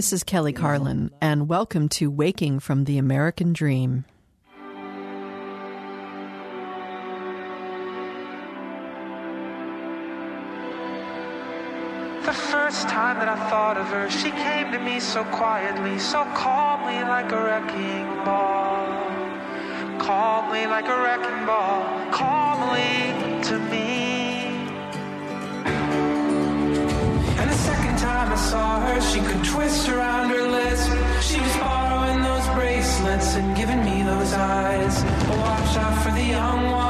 This is Kelly Carlin, and welcome to Waking from the American Dream. The first time that I thought of her, she came to me so quietly, so calmly like a wrecking ball. Calmly like a wrecking ball, calmly to me. time I saw her, she could twist around her lips. She was borrowing those bracelets and giving me those eyes. Watch out for the young one.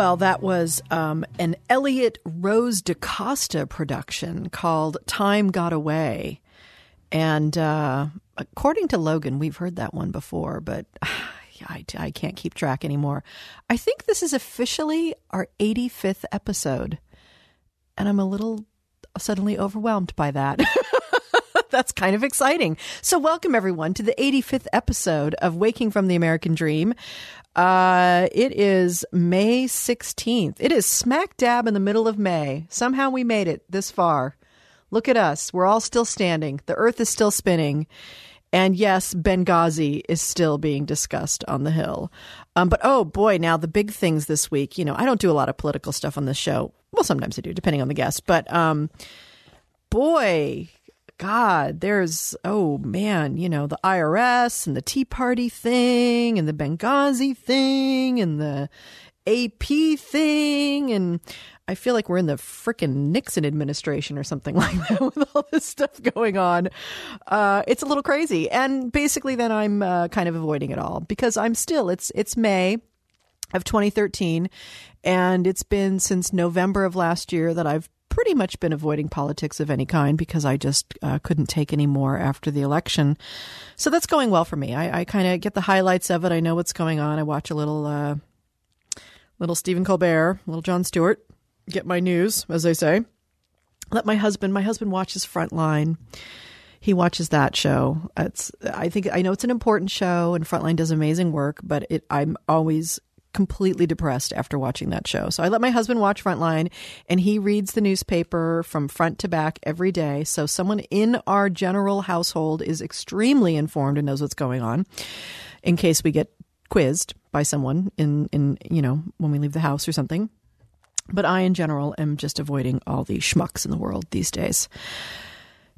Well, that was um, an Elliot Rose DaCosta production called Time Got Away. And uh, according to Logan, we've heard that one before, but I, I can't keep track anymore. I think this is officially our 85th episode. And I'm a little suddenly overwhelmed by that. That's kind of exciting. So, welcome everyone to the 85th episode of Waking from the American Dream. Uh, it is May 16th. It is smack dab in the middle of May. Somehow we made it this far. Look at us. We're all still standing. The earth is still spinning. And yes, Benghazi is still being discussed on the Hill. Um, but oh boy, now the big things this week. You know, I don't do a lot of political stuff on this show. Well, sometimes I do, depending on the guest. But um, boy, God, there's, oh man, you know, the IRS and the Tea Party thing and the Benghazi thing and the AP thing. And I feel like we're in the frickin' Nixon administration or something like that with all this stuff going on. Uh, it's a little crazy. And basically, then I'm uh, kind of avoiding it all because I'm still, it's, it's May of 2013. And it's been since November of last year that I've pretty much been avoiding politics of any kind because I just uh, couldn't take any more after the election. So that's going well for me. I, I kind of get the highlights of it. I know what's going on. I watch a little, uh, little Stephen Colbert, little Jon Stewart, get my news, as they say. Let my husband, my husband watches Frontline. He watches that show. It's, I think, I know it's an important show and Frontline does amazing work, but it, I'm always completely depressed after watching that show. So I let my husband watch Frontline and he reads the newspaper from front to back every day. So someone in our general household is extremely informed and knows what's going on in case we get quizzed by someone in in you know when we leave the house or something. But I in general am just avoiding all the schmucks in the world these days.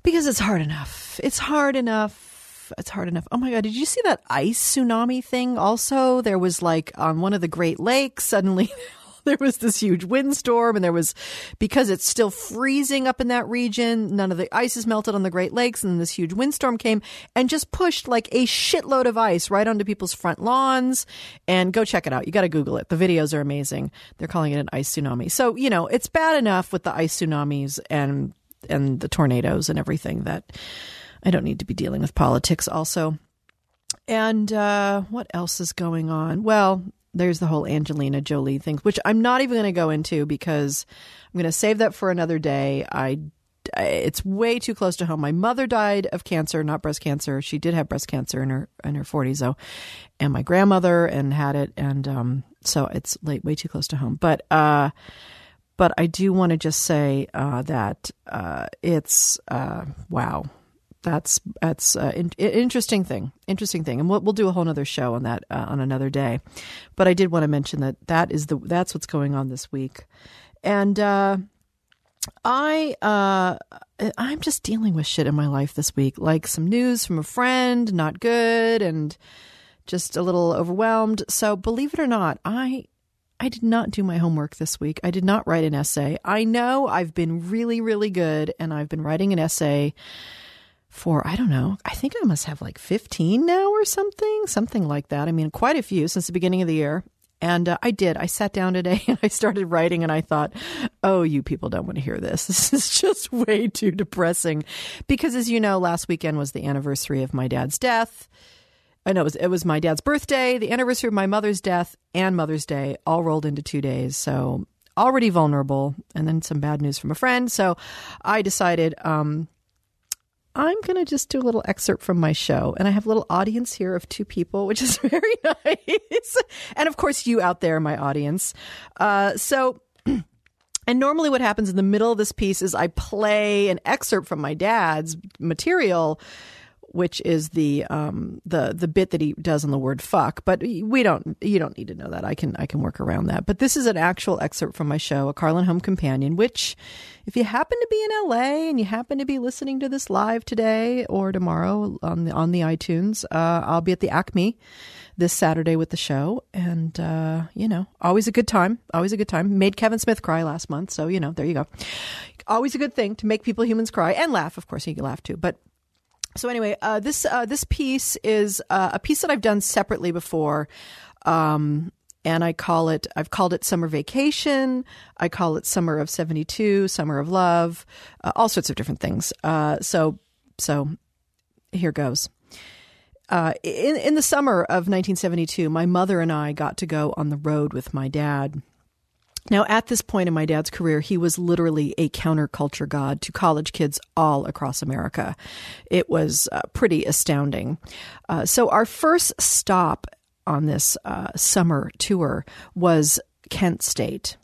Because it's hard enough. It's hard enough it's hard enough. Oh my god, did you see that ice tsunami thing also? There was like on one of the Great Lakes suddenly there was this huge windstorm and there was because it's still freezing up in that region, none of the ice is melted on the Great Lakes and this huge windstorm came and just pushed like a shitload of ice right onto people's front lawns and go check it out. You got to google it. The videos are amazing. They're calling it an ice tsunami. So, you know, it's bad enough with the ice tsunamis and and the tornadoes and everything that I don't need to be dealing with politics also. And uh, what else is going on? Well, there's the whole Angelina Jolie thing, which I'm not even going to go into because I'm going to save that for another day. I it's way too close to home. My mother died of cancer, not breast cancer. She did have breast cancer in her in her 40s though, and my grandmother and had it, and um, so it's late, way too close to home. But uh, but I do want to just say uh, that uh, it's uh, wow that's that's uh, an interesting thing interesting thing. And we'll, we'll do a whole other show on that uh, on another day. But i did want to mention that that is the that's what's going on this week. And uh, i uh, i'm just dealing with shit in my life this week. Like some news from a friend not good and just a little overwhelmed. So believe it or not i I did not do my homework this week. I did not write an essay. I know I've been really, really good and I've been writing an essay for, I don't know, I think I must have like 15 now or something, something like that. I mean, quite a few since the beginning of the year. And uh, I did. I sat down today and I started writing, and I thought, oh, you people don't want to hear this. This is just way too depressing. Because, as you know, last weekend was the anniversary of my dad's death. I know it was, it was my dad's birthday, the anniversary of my mother's death, and Mother's Day all rolled into two days. So, already vulnerable. And then some bad news from a friend. So, I decided, um, I'm going to just do a little excerpt from my show. And I have a little audience here of two people, which is very nice. and of course, you out there, my audience. Uh, so, and normally what happens in the middle of this piece is I play an excerpt from my dad's material which is the um, the the bit that he does on the word fuck. But we don't you don't need to know that. I can I can work around that. But this is an actual excerpt from my show, A Carlin Home Companion, which if you happen to be in LA and you happen to be listening to this live today or tomorrow on the on the iTunes, uh, I'll be at the Acme this Saturday with the show, and uh, you know, always a good time. Always a good time. Made Kevin Smith cry last month, so you know, there you go. Always a good thing to make people humans cry and laugh. Of course, you can laugh too, but so anyway, uh, this uh, this piece is uh, a piece that I've done separately before. Um, and I call it, I've called it Summer Vacation. I call it Summer of 72, Summer of Love, uh, all sorts of different things. Uh, so, so here goes. Uh, in, in the summer of 1972, my mother and I got to go on the road with my dad. Now, at this point in my dad's career, he was literally a counterculture god to college kids all across America. It was uh, pretty astounding. Uh, so, our first stop on this uh, summer tour was Kent State.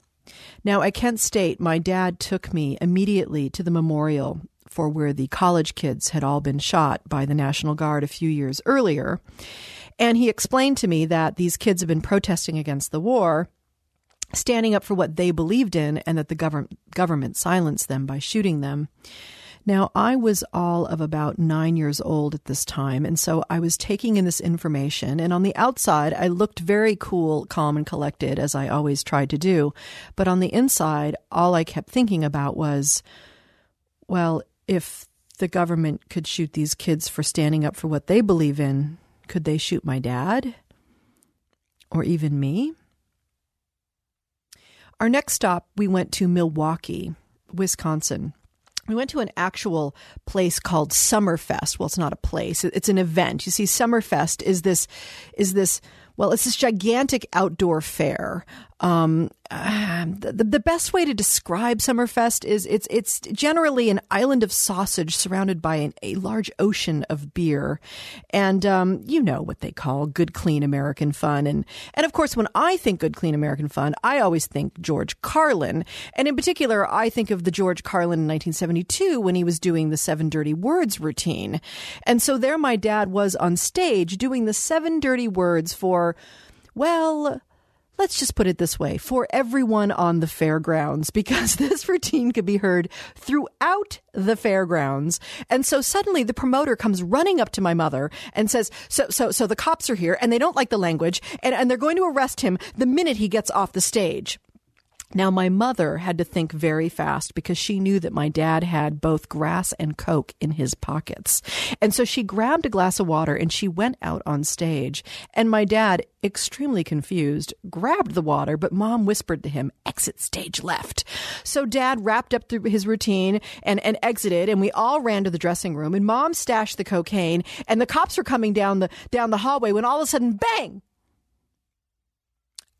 Now, at Kent State, my dad took me immediately to the memorial for where the college kids had all been shot by the National Guard a few years earlier. And he explained to me that these kids had been protesting against the war standing up for what they believed in and that the government government silenced them by shooting them. Now, I was all of about nine years old at this time, and so I was taking in this information. And on the outside, I looked very cool, calm, and collected, as I always tried to do. But on the inside, all I kept thinking about was, well, if the government could shoot these kids for standing up for what they believe in, could they shoot my dad? Or even me? Our next stop, we went to Milwaukee, Wisconsin. We went to an actual place called Summerfest. Well, it's not a place; it's an event. You see, Summerfest is this is this well, it's this gigantic outdoor fair. Um, the, the best way to describe Summerfest is it's it's generally an island of sausage surrounded by an, a large ocean of beer, and um, you know what they call good, clean American fun. And and of course, when I think good, clean American fun, I always think George Carlin, and in particular, I think of the George Carlin in 1972 when he was doing the Seven Dirty Words routine, and so there, my dad was on stage doing the Seven Dirty Words for well, let's just put it this way for everyone on the fairgrounds, because this routine could be heard throughout the fairgrounds. And so suddenly the promoter comes running up to my mother and says, so, so, so the cops are here and they don't like the language and, and they're going to arrest him the minute he gets off the stage. Now, my mother had to think very fast because she knew that my dad had both grass and Coke in his pockets. And so she grabbed a glass of water and she went out on stage. And my dad, extremely confused, grabbed the water, but mom whispered to him, exit stage left. So dad wrapped up through his routine and, and exited, and we all ran to the dressing room. And mom stashed the cocaine, and the cops were coming down the, down the hallway when all of a sudden, bang!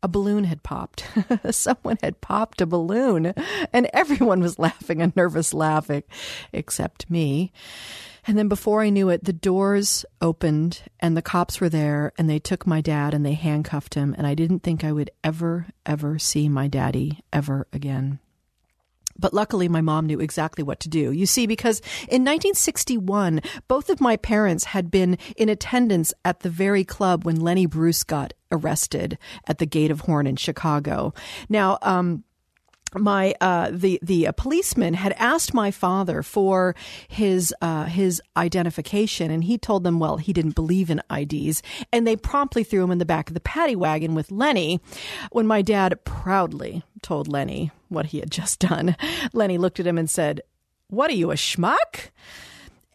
A balloon had popped. Someone had popped a balloon, and everyone was laughing a nervous laughing, except me. And then before I knew it, the doors opened and the cops were there and they took my dad and they handcuffed him. And I didn't think I would ever, ever see my daddy ever again. But luckily, my mom knew exactly what to do. You see, because in 1961, both of my parents had been in attendance at the very club when Lenny Bruce got arrested at the Gate of Horn in Chicago. Now, um, my uh, the the uh, policeman had asked my father for his uh, his identification, and he told them, well, he didn't believe in IDs, and they promptly threw him in the back of the paddy wagon with Lenny. When my dad proudly told Lenny what he had just done, Lenny looked at him and said, "What are you, a schmuck?"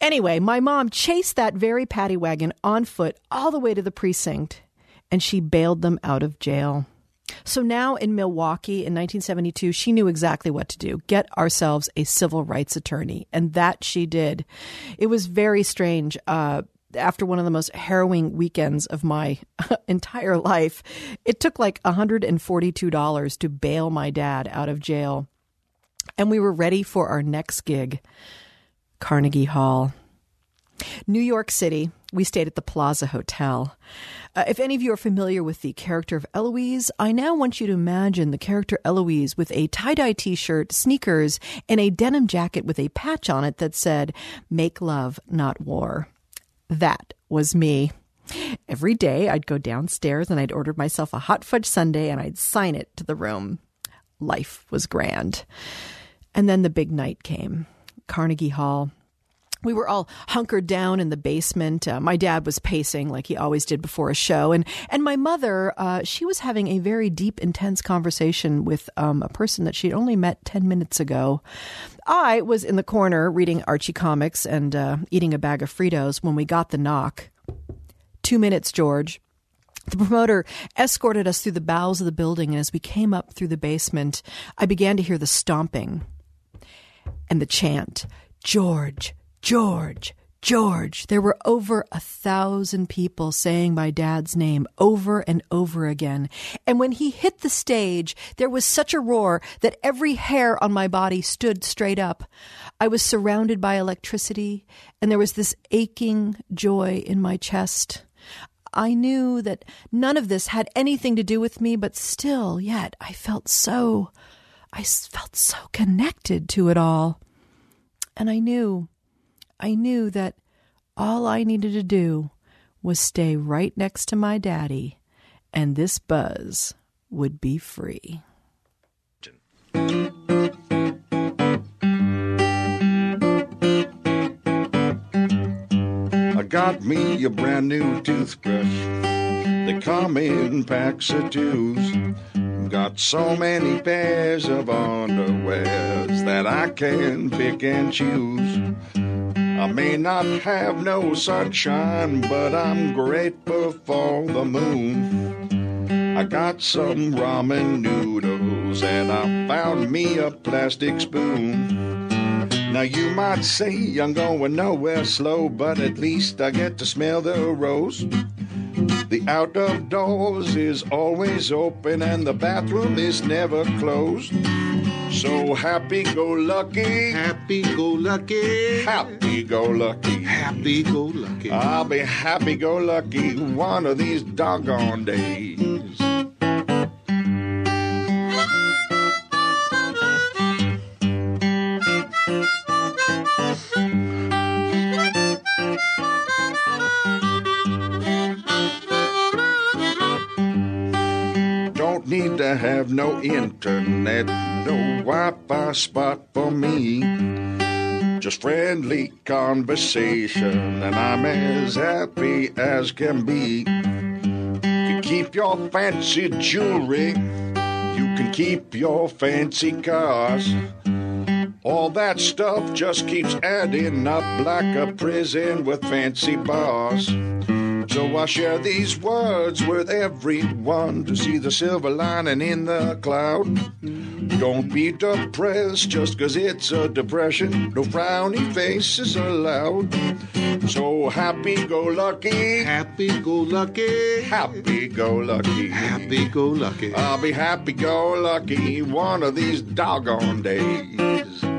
Anyway, my mom chased that very paddy wagon on foot all the way to the precinct, and she bailed them out of jail. So now in Milwaukee in 1972, she knew exactly what to do get ourselves a civil rights attorney. And that she did. It was very strange. Uh, after one of the most harrowing weekends of my entire life, it took like $142 to bail my dad out of jail. And we were ready for our next gig Carnegie Hall. New York City, we stayed at the Plaza Hotel. Uh, if any of you are familiar with the character of Eloise, I now want you to imagine the character Eloise with a tie dye t shirt, sneakers, and a denim jacket with a patch on it that said, Make love, not war. That was me. Every day I'd go downstairs and I'd order myself a hot fudge sundae and I'd sign it to the room. Life was grand. And then the big night came Carnegie Hall we were all hunkered down in the basement. Uh, my dad was pacing like he always did before a show, and and my mother, uh, she was having a very deep, intense conversation with um, a person that she'd only met ten minutes ago. I was in the corner reading Archie comics and uh, eating a bag of Fritos when we got the knock. Two minutes, George. The promoter escorted us through the bowels of the building, and as we came up through the basement, I began to hear the stomping and the chant George, George, George. There were over a thousand people saying my dad's name over and over again. And when he hit the stage, there was such a roar that every hair on my body stood straight up. I was surrounded by electricity, and there was this aching joy in my chest. I knew that none of this had anything to do with me, but still, yet, I felt so, I felt so connected to it all. And I knew, I knew that all I needed to do was stay right next to my daddy, and this buzz would be free. I got me a brand new toothbrush. They come in packs of twos. Got so many pairs of underwears that I can pick and choose. I may not have no sunshine, but I'm grateful for the moon. I got some ramen noodles and I found me a plastic spoon. Now you might say I'm going nowhere slow, but at least I get to smell the rose. The out of doors is always open and the bathroom is never closed. So happy go lucky, Happy go lucky. happy go lucky. Happy go lucky. I'll be happy go lucky one of these doggone days. Need to have no internet, no Wi Fi spot for me. Just friendly conversation, and I'm as happy as can be. You can keep your fancy jewelry, you can keep your fancy cars. All that stuff just keeps adding up like a prison with fancy bars. So I share these words with everyone to see the silver lining in the cloud. Don't be depressed just 'cause it's a depression. No frowny faces allowed. So happy go lucky, Happy go lucky. happy go lucky. Happy go lucky. I'll be happy go lucky one of these doggone days.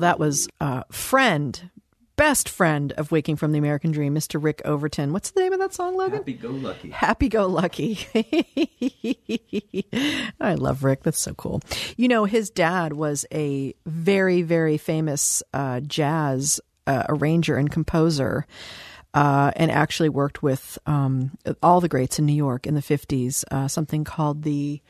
That was uh, friend, best friend of Waking from the American Dream, Mr. Rick Overton. What's the name of that song, Logan? Happy go lucky. Happy Go Lucky. I love Rick. That's so cool. You know, his dad was a very, very famous uh, jazz uh, arranger and composer. Uh, and actually worked with um, all the greats in New York in the 50s, uh, something called the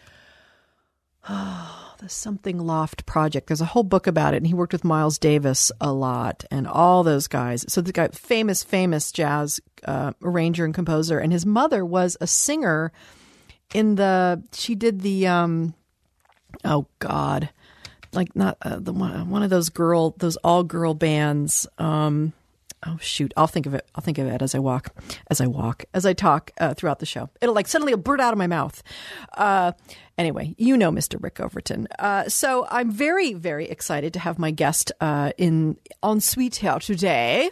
the Something Loft Project. There's a whole book about it, and he worked with Miles Davis a lot and all those guys. So the guy, famous, famous jazz uh, arranger and composer, and his mother was a singer in the. She did the. um Oh God, like not uh, the one one of those girl those all girl bands. Um, oh shoot. I'll think of it i'll think of it as i walk as i walk as i talk uh, throughout the show. It'll like suddenly it'll blurt out of my mouth. Uh, anyway you know mr rick overton. Uh, so i'm very very excited to have my guest uh, in on sweet here today.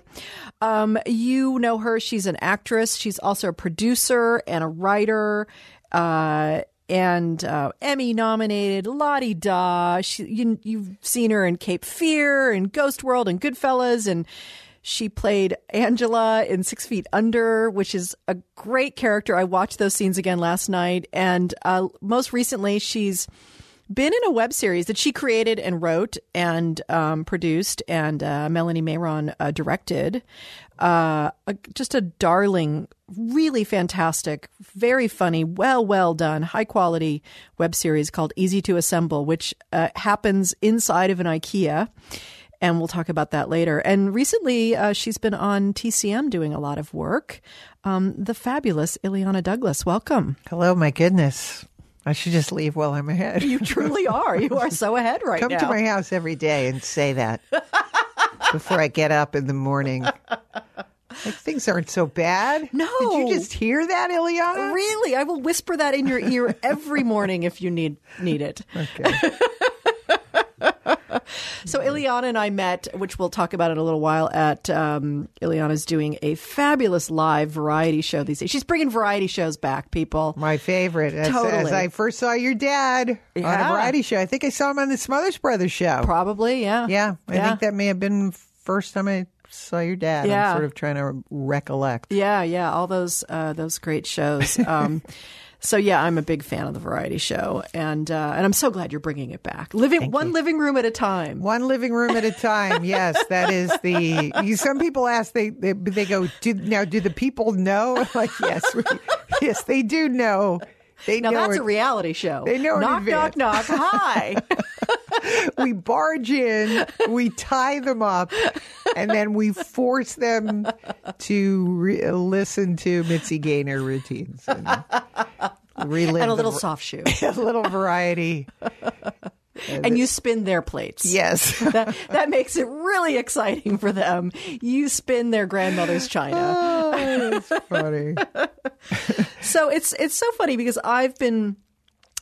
Um, you know her. She's an actress. She's also a producer and a writer uh, and uh, Emmy nominated, Lottie Da. She, you, you've seen her in Cape Fear and Ghost World and Goodfellas, and she played Angela in Six Feet Under, which is a great character. I watched those scenes again last night, and uh, most recently, she's been in a web series that she created and wrote and um, produced, and uh, Melanie Mayron uh, directed. Uh, a, just a darling, really fantastic, very funny, well, well done, high quality web series called Easy to Assemble, which uh, happens inside of an IKEA. And we'll talk about that later. And recently, uh, she's been on TCM doing a lot of work. Um, the fabulous Illeana Douglas, welcome. Hello, my goodness. I should just leave while I'm ahead. You truly are. You are so ahead right Come now. Come to my house every day and say that before I get up in the morning. Like things aren't so bad. No. Did you just hear that, Illeana? Really, I will whisper that in your ear every morning if you need need it. Okay. So Illeana and I met, which we'll talk about in a little while. At um, Illeana's doing a fabulous live variety show these days. She's bringing variety shows back, people. My favorite. As, Totally. as I first saw your dad on a variety show. I think I saw him on the Smothers Brothers show. Probably, yeah, yeah, I yeah. think that may have been the first time I saw your dad. Yeah. I'm sort of trying to recollect. Yeah, yeah, all those uh, those great shows. Um, so yeah, I'm a big fan of the variety show, and uh, and I'm so glad you're bringing it back. Living one living room at a time. One living room at a time. Yes, that is the. You, some people ask they they, they go do, now. Do the people know? I'm like yes, we, yes, they do know. They Now know. that's it. a reality show. They know knock, knock, knock. Hi. we barge in, we tie them up, and then we force them to re- listen to Mitzi Gaynor routines and relive and a little soft shoe. a little variety. and you spin their plates. Yes. that, that makes it really exciting for them. You spin their grandmother's china. Oh, it's funny. So it's it's so funny because I've been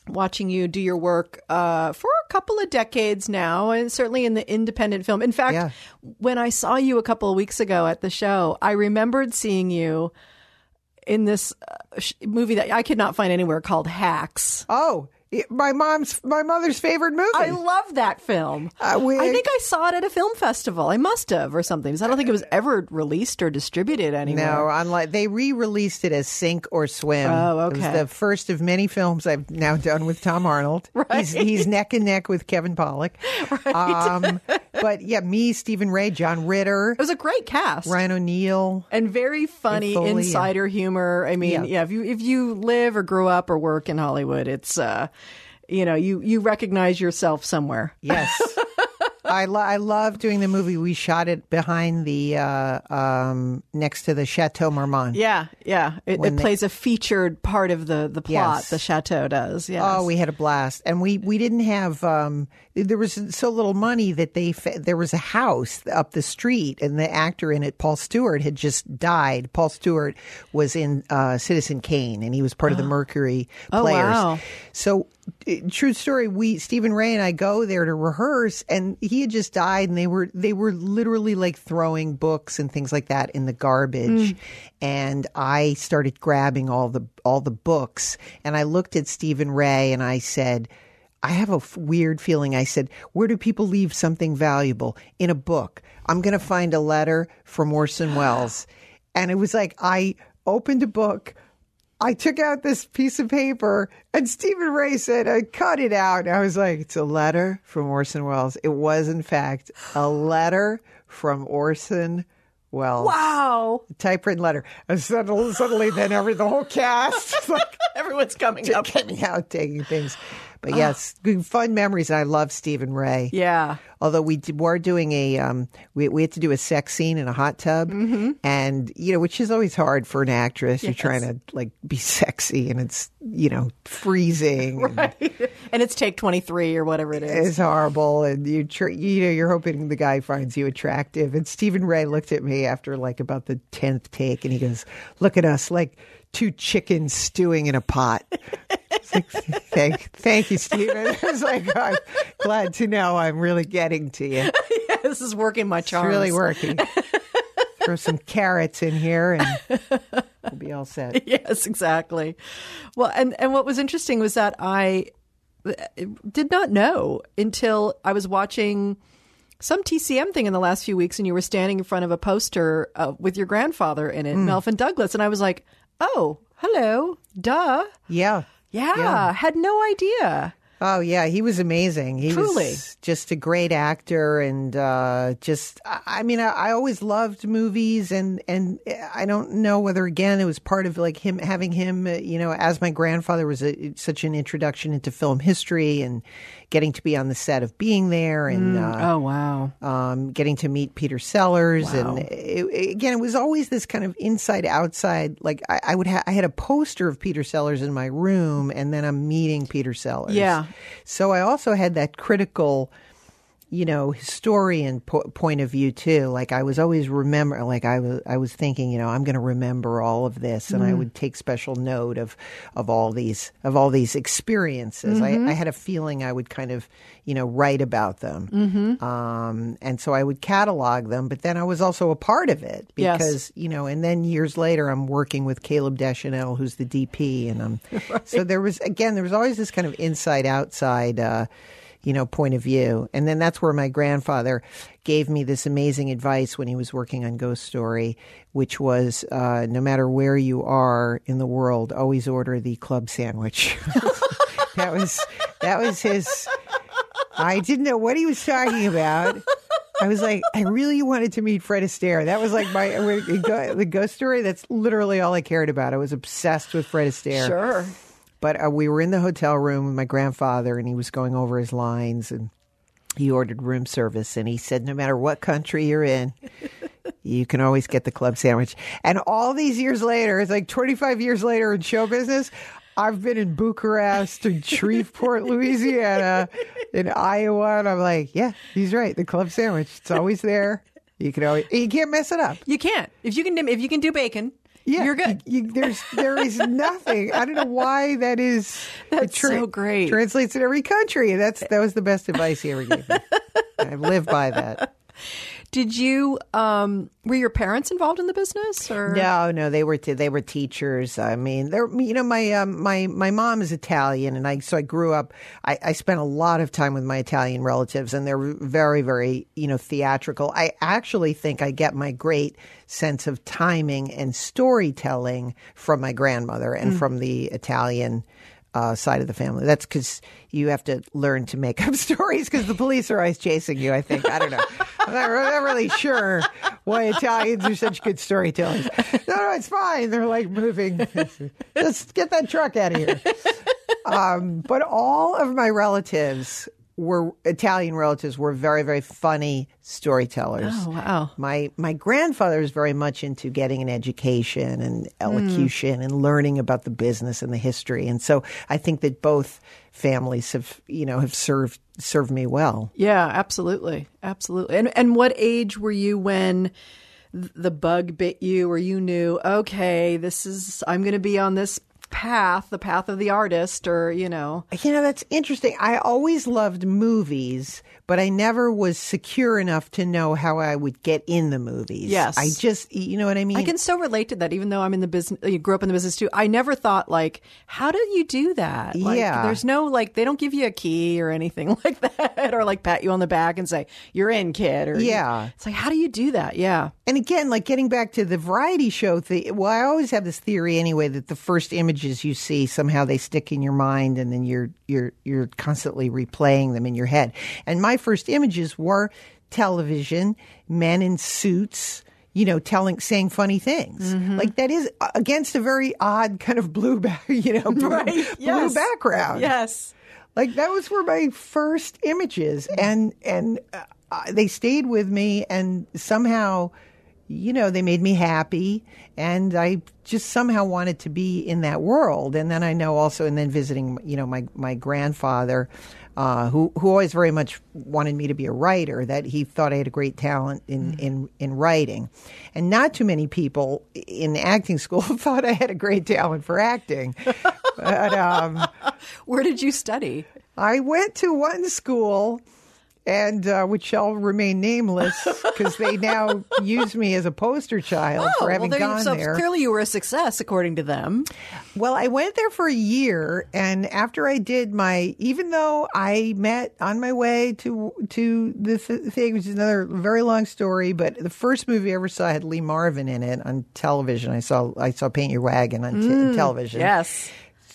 watching you do your work uh, for a couple of decades now, and certainly in the independent film. In fact, Yeah. when I saw you a couple of weeks ago at the show, I remembered seeing you in this uh, sh- movie that I could not find anywhere called Hacks. Oh, my mom's, my mother's favorite movie. I love that film. Uh, we- I think I saw it at a film festival. I must have, or something. Because I don't think it was ever released or distributed anywhere. No, unlike they re-released it as Sink or Swim. Oh, It was okay. the first of many films I've now done with Tom Arnold. Right. He's, he's neck and neck with Kevin Pollak. Um, but yeah, me, Stephen Rea, John Ritter, It was a great cast. Ryan O'Neal. and very funny Foley, yeah. insider humor. I mean, Yeah. yeah. if you if you live or grew up or work in Hollywood, it's uh, you know, you you recognize yourself somewhere. Yes. I, lo- I love doing the movie. We shot it behind the uh, um, next to the Chateau Marmont. Yeah, yeah. It, it they- plays a featured part of the the plot. Yes. The chateau does. Yes. Oh, we had a blast, and we we didn't have. Um, there was so little money that they fa- there was a house up the street, and the actor in it, Paul Stewart, had just died. Paul Stewart was in uh, Citizen Kane, and he was part of the Mercury players. Oh, players. wow. So, uh, true story. We Stephen Rea and I go there to rehearse, and he had just died, and they were they were literally like throwing books and things like that in the garbage. And I started grabbing all the all the books, and I looked at Stephen Rea, and I said. I have a f- weird feeling. I said, Where do people leave something valuable? In a book. I'm going to find a letter from Orson Welles. And it was like, I opened a book. I took out this piece of paper and Stephen Rea said, I cut it out. And I was like, it's a letter from Orson Welles. It was, in fact, a letter from Orson Welles. wow. Typewritten letter. And suddenly, suddenly then every, the whole cast like, Everyone's coming up. coming out, taking things. But yes, good fun memories. I love Stephen Rea. Yeah. Although we did, were doing a, um, we, we had to do a sex scene in a hot tub, Mm-hmm. and you know, which is always hard for an actress. You're trying to like be sexy, and it's you know freezing, and And it's take twenty three or whatever it is. it's horrible, and you tr- you know you're hoping the guy finds you attractive. And Stephen Rea looked at me after like about the tenth take, and he goes, "Look at us, like two chickens stewing in a pot." Like, thank, thank you, Stephen. I was like, I'm glad to know I'm really getting to you. this is working my It's really working. Throw some carrots in here and we'll be all set. yes, exactly. Well, and and what was interesting was that I uh, did not know until I was watching some TCM thing in the last few weeks, and you were standing in front of a poster uh, with your grandfather in it, Melvyn Douglas, and I was like, "Oh, hello, duh, Yeah. yeah, Yeah. had no idea." Oh yeah, he was amazing. He Truly. was just a great actor, and uh, just I mean, I, I always loved movies, and and I don't know whether again it was part of like him having him, uh, you know, as my grandfather was a, such an introduction into film history and getting to be on the set of being there, and uh, Oh wow. um, getting to meet Peter Sellers, Wow. and it, it- again, it was always this kind of inside outside. Like I, I would, ha- I had a poster of Peter Sellers in my room, and then I'm meeting Peter Sellers. Yeah. So I also had that critical, you know, historian po- point of view too. Like I was always remember, like I was, I was thinking, you know, I'm going to remember all of this, and I would take special note of of all these of all these experiences. I, I had a feeling I would kind of, you know, write about them, mm-hmm. um, and so I would catalog them. But then I was also a part of it Yes. because you know, and then years later, I'm working with Caleb Deschanel, who's the DP, and I'm so there was again, there was always this kind of inside outside. Uh, you know, point of view. And then that's where my grandfather gave me this amazing advice when he was working on Ghost Story, which was uh, no matter where you are in the world, always order the club sandwich. that was that was his. I didn't know what he was talking about. I was like, I really wanted to meet Fred Astaire. That was like my the ghost story. That's literally all I cared about. I was obsessed with Fred Astaire. Sure. But uh, we were in the hotel room with my grandfather, and he was going over his lines, and he ordered room service, and he said, no matter what country you're in. You can always get the club sandwich. And all these years later, it's like 25 years later in show business, I've been in Bucharest and Shreveport, Louisiana, in Iowa, and I'm like, yeah, he's right. The club sandwich, it's always there. You can always, you can't mess it up. You can't. If you can if you can do bacon, Yeah, you're good. you- you- there's there is nothing. I don't know why that is. That's so great. Translates in every country. That's that was the best advice he ever gave me. I've lived by that. Did you um were your parents involved in the business or No, no, they were t- they were teachers. I mean, they're you know my um, my my mom is Italian, and I so I grew up. I, I spent a lot of time with my Italian relatives, and they're very very you know theatrical. I actually think I get my great sense of timing and storytelling from my grandmother and from the Italian. Uh, side of the family. That's because you have to learn to make up stories because the police are always chasing you. I think I don't know. I'm not, I'm not really sure why Italians are such good storytellers. No, no, it's fine. They're like moving. Just get that truck out of here. Um, but all of my relatives were Italian relatives were very very funny storytellers. Oh wow. My my grandfather was very much into getting an education and elocution and learning about the business and the history, and so I think that both families have you know have served served me well. Yeah, absolutely. Absolutely. And and what age were you when the bug bit you or you knew, okay, this is I'm going to be on this path, the path of the artist or, you know. You know, that's interesting. I always loved movies, but I never was secure enough to know how I would get in the movies. Yes. I just, you know what I mean? I can so relate to that even though I'm in the business you grew up in the business too. I never thought like how do you do that? Like, Yeah. There's no like they don't give you a key or anything like that or like pat you on the back and say, "You're in, kid." Or Yeah. It's like how do you do that? Yeah. And again, like getting back to the variety show thing, well, I always have this theory anyway that the first images you see somehow they stick in your mind, and then you're you're you're constantly replaying them in your head. And my first images were television, men in suits. You know, telling, saying funny things mm-hmm. like that is uh, against a very odd kind of blue, back, you know, blue, blue Yes. background. Yes. Like that was were my first images, mm-hmm. and and uh, they stayed with me, and somehow, you know, they made me happy, and I just somehow wanted to be in that world. And then I know also, and then visiting, you know, my my grandfather. Uh, who who always very much wanted me to be a writer? That he thought I had a great talent in in in writing, and not too many people in acting school thought I had a great talent for acting. but um, Where did you study? I went to one school, and uh, which shall remain nameless because they now use me as a poster child for having Oh, well, gone so there. clearly you were a success according to them. Well, I went there for a year, and after I did my, even though I met on my way to to the th- thing, which is another very long story, but the first movie I ever saw had Lee Marvin in it on television. I saw I saw Paint Your Wagon on t- television. Yes.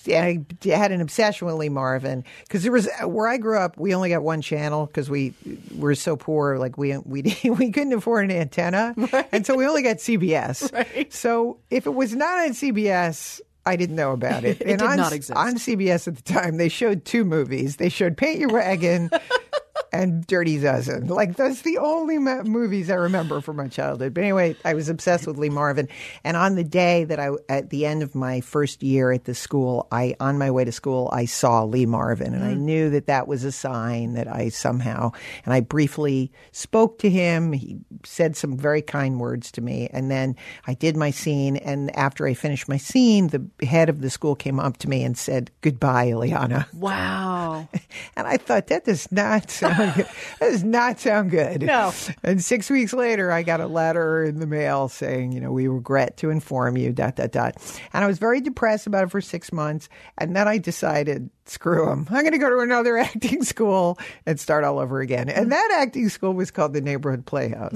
I had an obsession with Lee Marvin because there was where I grew up. We only got one channel because we were so poor. Like we we we couldn't afford an antenna, and so we only got CBS. Right. So if it was not on CBS. I didn't know about it. It and did on, not exist. On CBS at the time, they showed two movies. They showed Paint Your Wagon and Dirty Dozen. Like that's the only ma- movies I remember from my childhood. But anyway, I was obsessed with Lee Marvin. And on the day that I, at the end of my first year at the school, I on my way to school, I saw Lee Marvin, and I mm. knew that that was a sign that I somehow. And I briefly spoke to him. He said some very kind words to me, and then I did my scene. And after I finished my scene, the head of the school came up to me and said, "Goodbye, Illeana." Wow. And I thought that does not sound good. That does not sound good. No. And six weeks later, I got a letter in the mail saying, you know, we regret to inform you, dot, dot, dot. And I was very depressed about it for six months. And then I decided, screw them. I'm going to go to another acting school and start all over again. And that acting school was called the Neighborhood Playhouse.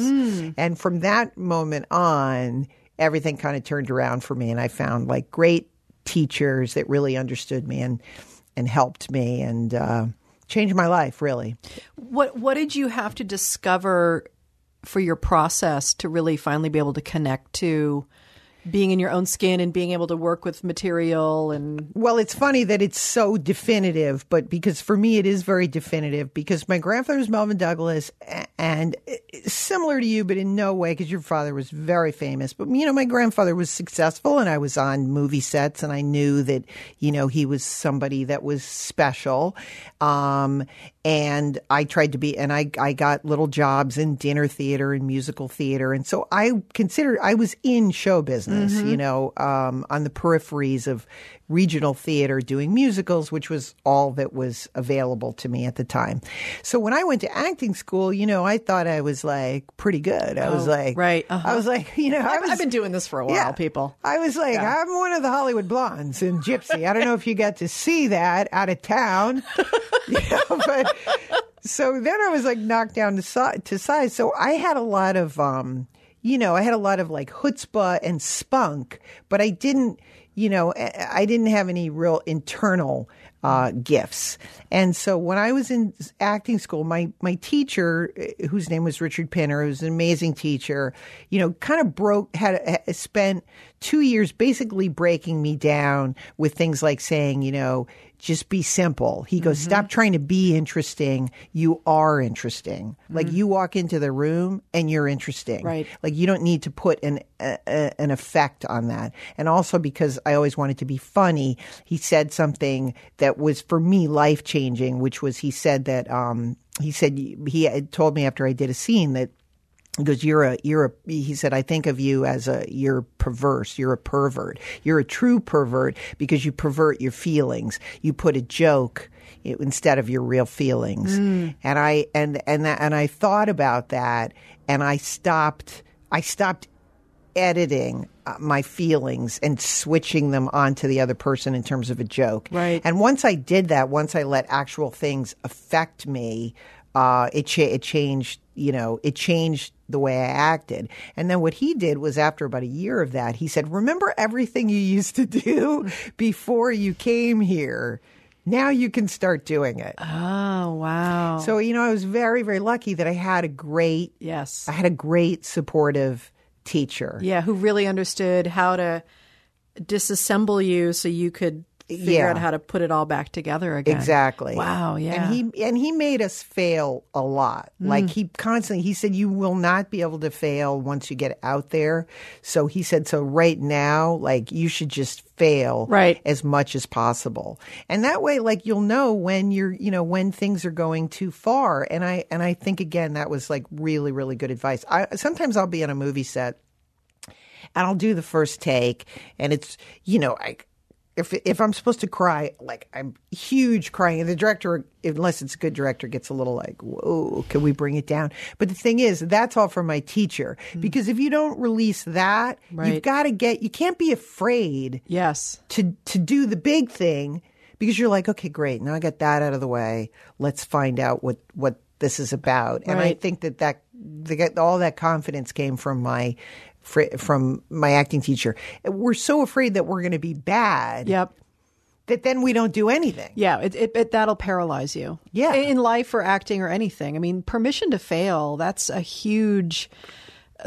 And from that moment on, everything kind of turned around for me. And I found like great teachers that really understood me and, and helped me and, uh, changed my life really. What What did you have to discover for your process to really finally be able to connect to being in your own skin and being able to work with material and Well, it's funny that it's so definitive, but because for me it is very definitive because my grandfather was Melvyn Douglas and similar to you, but in no way because your father was very famous. But, you know, my grandfather was successful and I was on movie sets and I knew that, you know, he was somebody that was special. Um, and I tried to be, and I, I got little jobs in dinner theater and musical theater. And so I considered I was in show business, you know, um, on the peripheries of regional theater doing musicals, which was all that was available to me at the time. So when I went to acting school, you know, I thought I was like pretty good. I was Oh, like, right, uh-huh. I was like, you know, I I've, was, I've been doing this for a while, people. I was like, Yeah. I'm one of the Hollywood blondes in Gypsy. I don't know if you got to see that out of town, you know, but so then I was like knocked down to, si- to size. So I had a lot of, um, you know, I had a lot of like chutzpah and spunk, but I didn't, you know, I didn't have any real internal uh, gifts. And so when I was in acting school, my my teacher, uh, whose name was Richard Pinner, who's an amazing teacher, you know, kind of broke had, had spent two years basically breaking me down with things like saying, you know, just be simple. He goes, stop trying to be interesting. You are interesting. Like you walk into the room and you're interesting. Right. Like you don't need to put an a, a- an effect on that. And also because I always wanted to be funny, he said something that was for me life changing, which was he said that um he said he had told me after I did a scene that he goes, you're a, you're a, he said, I think of you as a, you're perverse. You're a pervert. You're a true pervert because you pervert your feelings. You put a joke instead of your real feelings. And I, and, and that, and I thought about that and I stopped, I stopped editing uh, my feelings and switching them onto the other person in terms of a joke. Right. And once I did that, once I let actual things affect me, uh, it cha- it changed. You know, it changed the way I acted. And then what he did was, after about a year of that, he said, "Remember everything you used to do before you came here." Now you can start doing it. Oh, wow. So, you know, I was very, very lucky that I had a great, yes. I had a great supportive teacher. Yeah, who really understood how to disassemble you so you could figure Yeah. out how to put it all back together again. Exactly. Wow, yeah. And he and he made us fail a lot. Mm. Like he constantly he said you will not be able to fail once you get out there. So he said so right now like you should just fail Right. as much as possible. And that way like you'll know when you're you know when things are going too far. And I and I think again that was like really really good advice. I sometimes I'll be on a movie set and I'll do the first take, and it's you know I. If if I'm supposed to cry, like I'm huge crying, and the director, unless it's a good director, gets a little like, "Whoa, can we bring it down?" But the thing is, that's all from my teacher hmm. because if you don't release that. Right. you've got to get. You can't be afraid Yes. to to do the big thing because you're like, okay, great, now I got that out of the way. Let's find out what what this is about. And I think that that the, all that confidence came from my from my acting teacher. We're so afraid that we're going to be bad Yep. that then we don't do anything. Yeah, it, it, it that'll paralyze you. Yeah. in life or acting or anything. I mean, permission to fail. That's a huge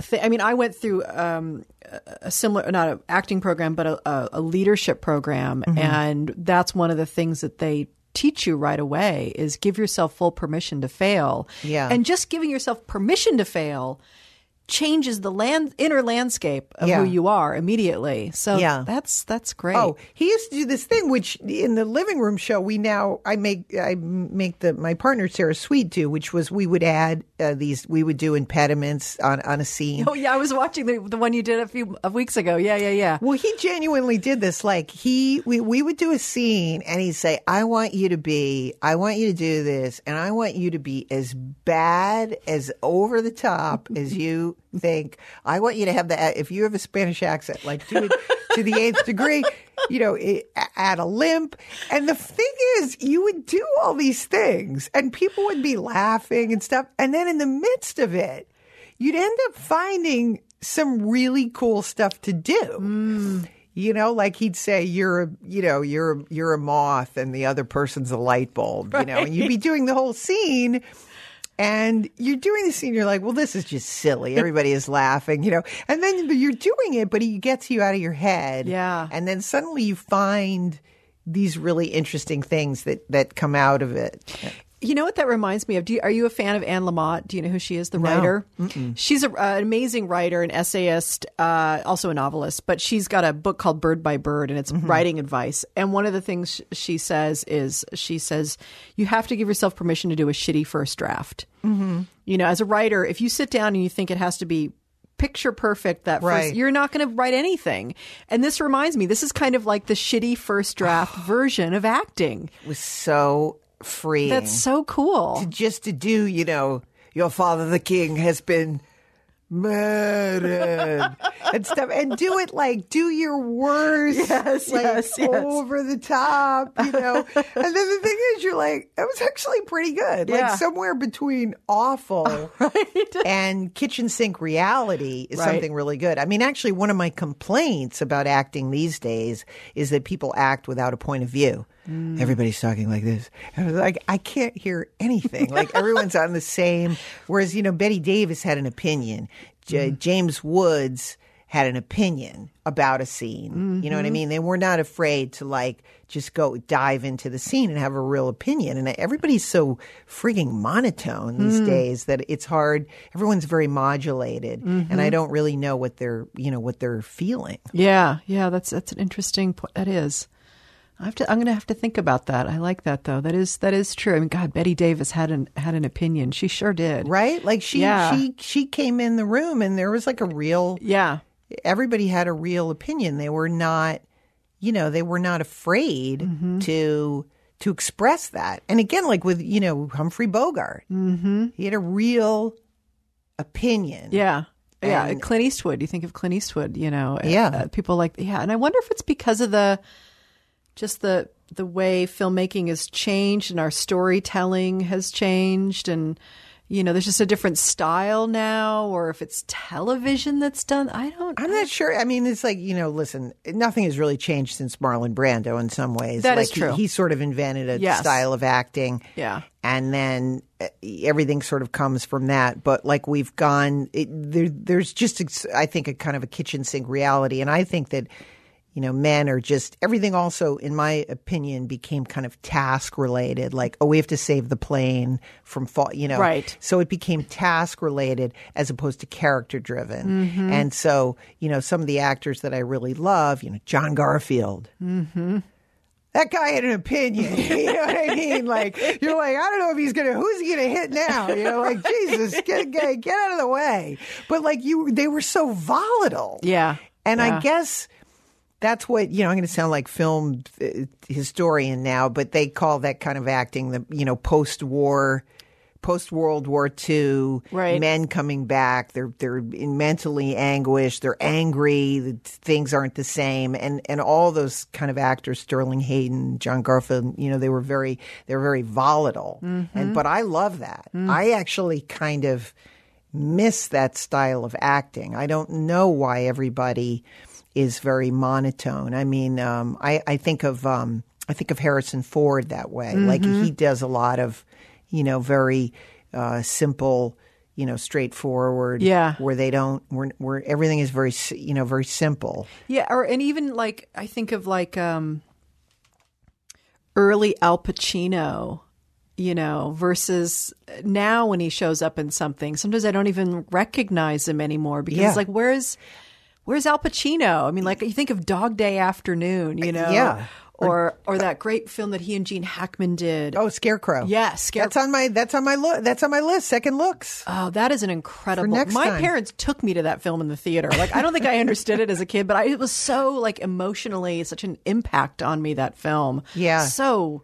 thing. I mean, I went through um, a- similar, not an acting program, but a, a, a leadership program, Mm-hmm. and that's one of the things that they teach you right away is give yourself full permission to fail. Yeah. and just giving yourself permission to fail changes the land inner landscape of Yeah. who you are immediately. So Yeah. that's that's great. Oh, he used to do this thing, which in the living room show we now I make I make the my partner Sarah Sweet do, which was we would add uh, these we would do impediments on on a scene. Oh yeah, I was watching the the one you did a few of weeks ago. Yeah, yeah, yeah. Well, he genuinely did this. Like he, we, we would do a scene, and he'd say, "I want you to be, I want you to do this, and I want you to be as bad as over the top as you think. I want you to have the, if you have a Spanish accent, like it to the eighth degree." You know, it, add a limp. And the thing is, you would do all these things, and people would be laughing and stuff. And then in the midst of it, you'd end up finding some really cool stuff to do. Mm. You know, like he'd say, "You're a, you know, you're a, you're a moth, and the other person's a light bulb." You know, and you'd be doing the whole scene, and you're doing the scene. You're like, "Well, this is just silly. Everybody is laughing," you know. And then you're doing it, but he gets you out of your head. Yeah. And then suddenly you find these really interesting things that that come out of it. You know what that reminds me of? Do you, are you a fan of Anne Lamott? Do you know who she is, the writer? She's a, uh, an amazing writer, an essayist, uh, also a novelist. But she's got a book called Bird by Bird, and it's writing advice. And one of the things she says is, she says, you have to give yourself permission to do a shitty first draft. Mm-hmm. You know, as a writer, if you sit down and you think it has to be picture perfect that Right. first you're not going to write anything and this reminds me this is kind of like the shitty first draft version of acting It was so freeing. that's so cool just to do, you know, your father the king has been murdered and stuff, and do it like do your worst, Yes, like yes, yes. over the top, you know. and then the thing is, you're like, it was actually pretty good, Yeah. like somewhere between awful and kitchen sink reality is Right. something really good. I mean, actually, one of my complaints about acting these days is that people act without a point of view. Mm. Everybody's talking like this. And I was like, I can't hear anything. Like everyone's on the same. Whereas, you know, Bette Davis had an opinion. J- Mm. James Woods had an opinion about a scene. You know what Mm-hmm. I mean? They were not afraid to like just go dive into the scene and have a real opinion. And everybody's so freaking monotone these Mm. days that it's hard. Everyone's very modulated, and Mm-hmm. I don't really know what they're you know what they're feeling. Yeah, yeah, that's that's an interesting point. That is. I have to. I'm going to have to think about that. I like that though. That is that is true. I mean, God, Bette Davis had an had an opinion. She sure did. Right? Like she Yeah. she she came in the room and there was like a real Yeah. everybody had a real opinion. They were not, you know, they were not afraid Mm-hmm. to to express that. And again, like with you know Humphrey Bogart, mm-hmm. he had a real opinion. Yeah. Yeah, Clint Eastwood. You think of Clint Eastwood, you know. Yeah. uh, people like yeah, and I wonder if it's because of the just the the way filmmaking has changed and our storytelling has changed and you know, there's just a different style now or if it's television that's done. I don't I'm not sure. I mean, it's like you know, listen, nothing has really changed since Marlon Brando in some ways. That like is true. He, he sort of invented a Yes. style of acting. Yeah. and then uh, everything sort of comes from that. But like we've gone, it, there, there's just, I think, a kind of a kitchen sink reality, and I think that you know men are just everything. Also, in my opinion, became kind of task related. Like, oh, we have to save the plane from fall. You know, Right. So it became task related as opposed to character driven. Mm-hmm. And so, you know, some of the actors that I really love, you know, John Garfield mm-hmm. that guy had an opinion. You know what I mean? Like you're like, I don't know if he's gonna who's he gonna hit now? You know, like Jesus, get get, get out of the way. But like you they were so volatile. Yeah. And Yeah. I guess that's what you know. I'm going to sound like film uh, historian now, but they call that kind of acting the you know post war, post World War II Right. men coming back. They're they're in mentally anguished. They're angry. Things aren't the same, and and all those kind of actors, Sterling Hayden, John Garfield. You know, they were very they were very volatile. And but I love that. I actually kind of miss that style of acting. I don't know why everybody is very monotone. I mean, um, I, I think of um, I think of Harrison Ford that way. Mm-hmm. Like he does a lot of, you know, very uh, simple, you know, straightforward. Yeah. Where they don't, where, where everything is very, you know, very simple. Yeah, or and even like I think of like um early Al Pacino, you know, versus now when he shows up in something, sometimes I don't even recognize him anymore because Yeah. it's like where's where's Al Pacino? I mean, like you think of Dog Day Afternoon, you know, Yeah. or or uh, that great film that he and Gene Hackman did. Oh, Scarecrow. Yes, Scare- That's on my, that's on my look. That's on my list. Second looks. Oh, that is an incredible. My time. parents took me to that film in the theater. Like I don't think I understood it as a kid, but I, it was so like emotionally such an impact on me that film. Yeah. So,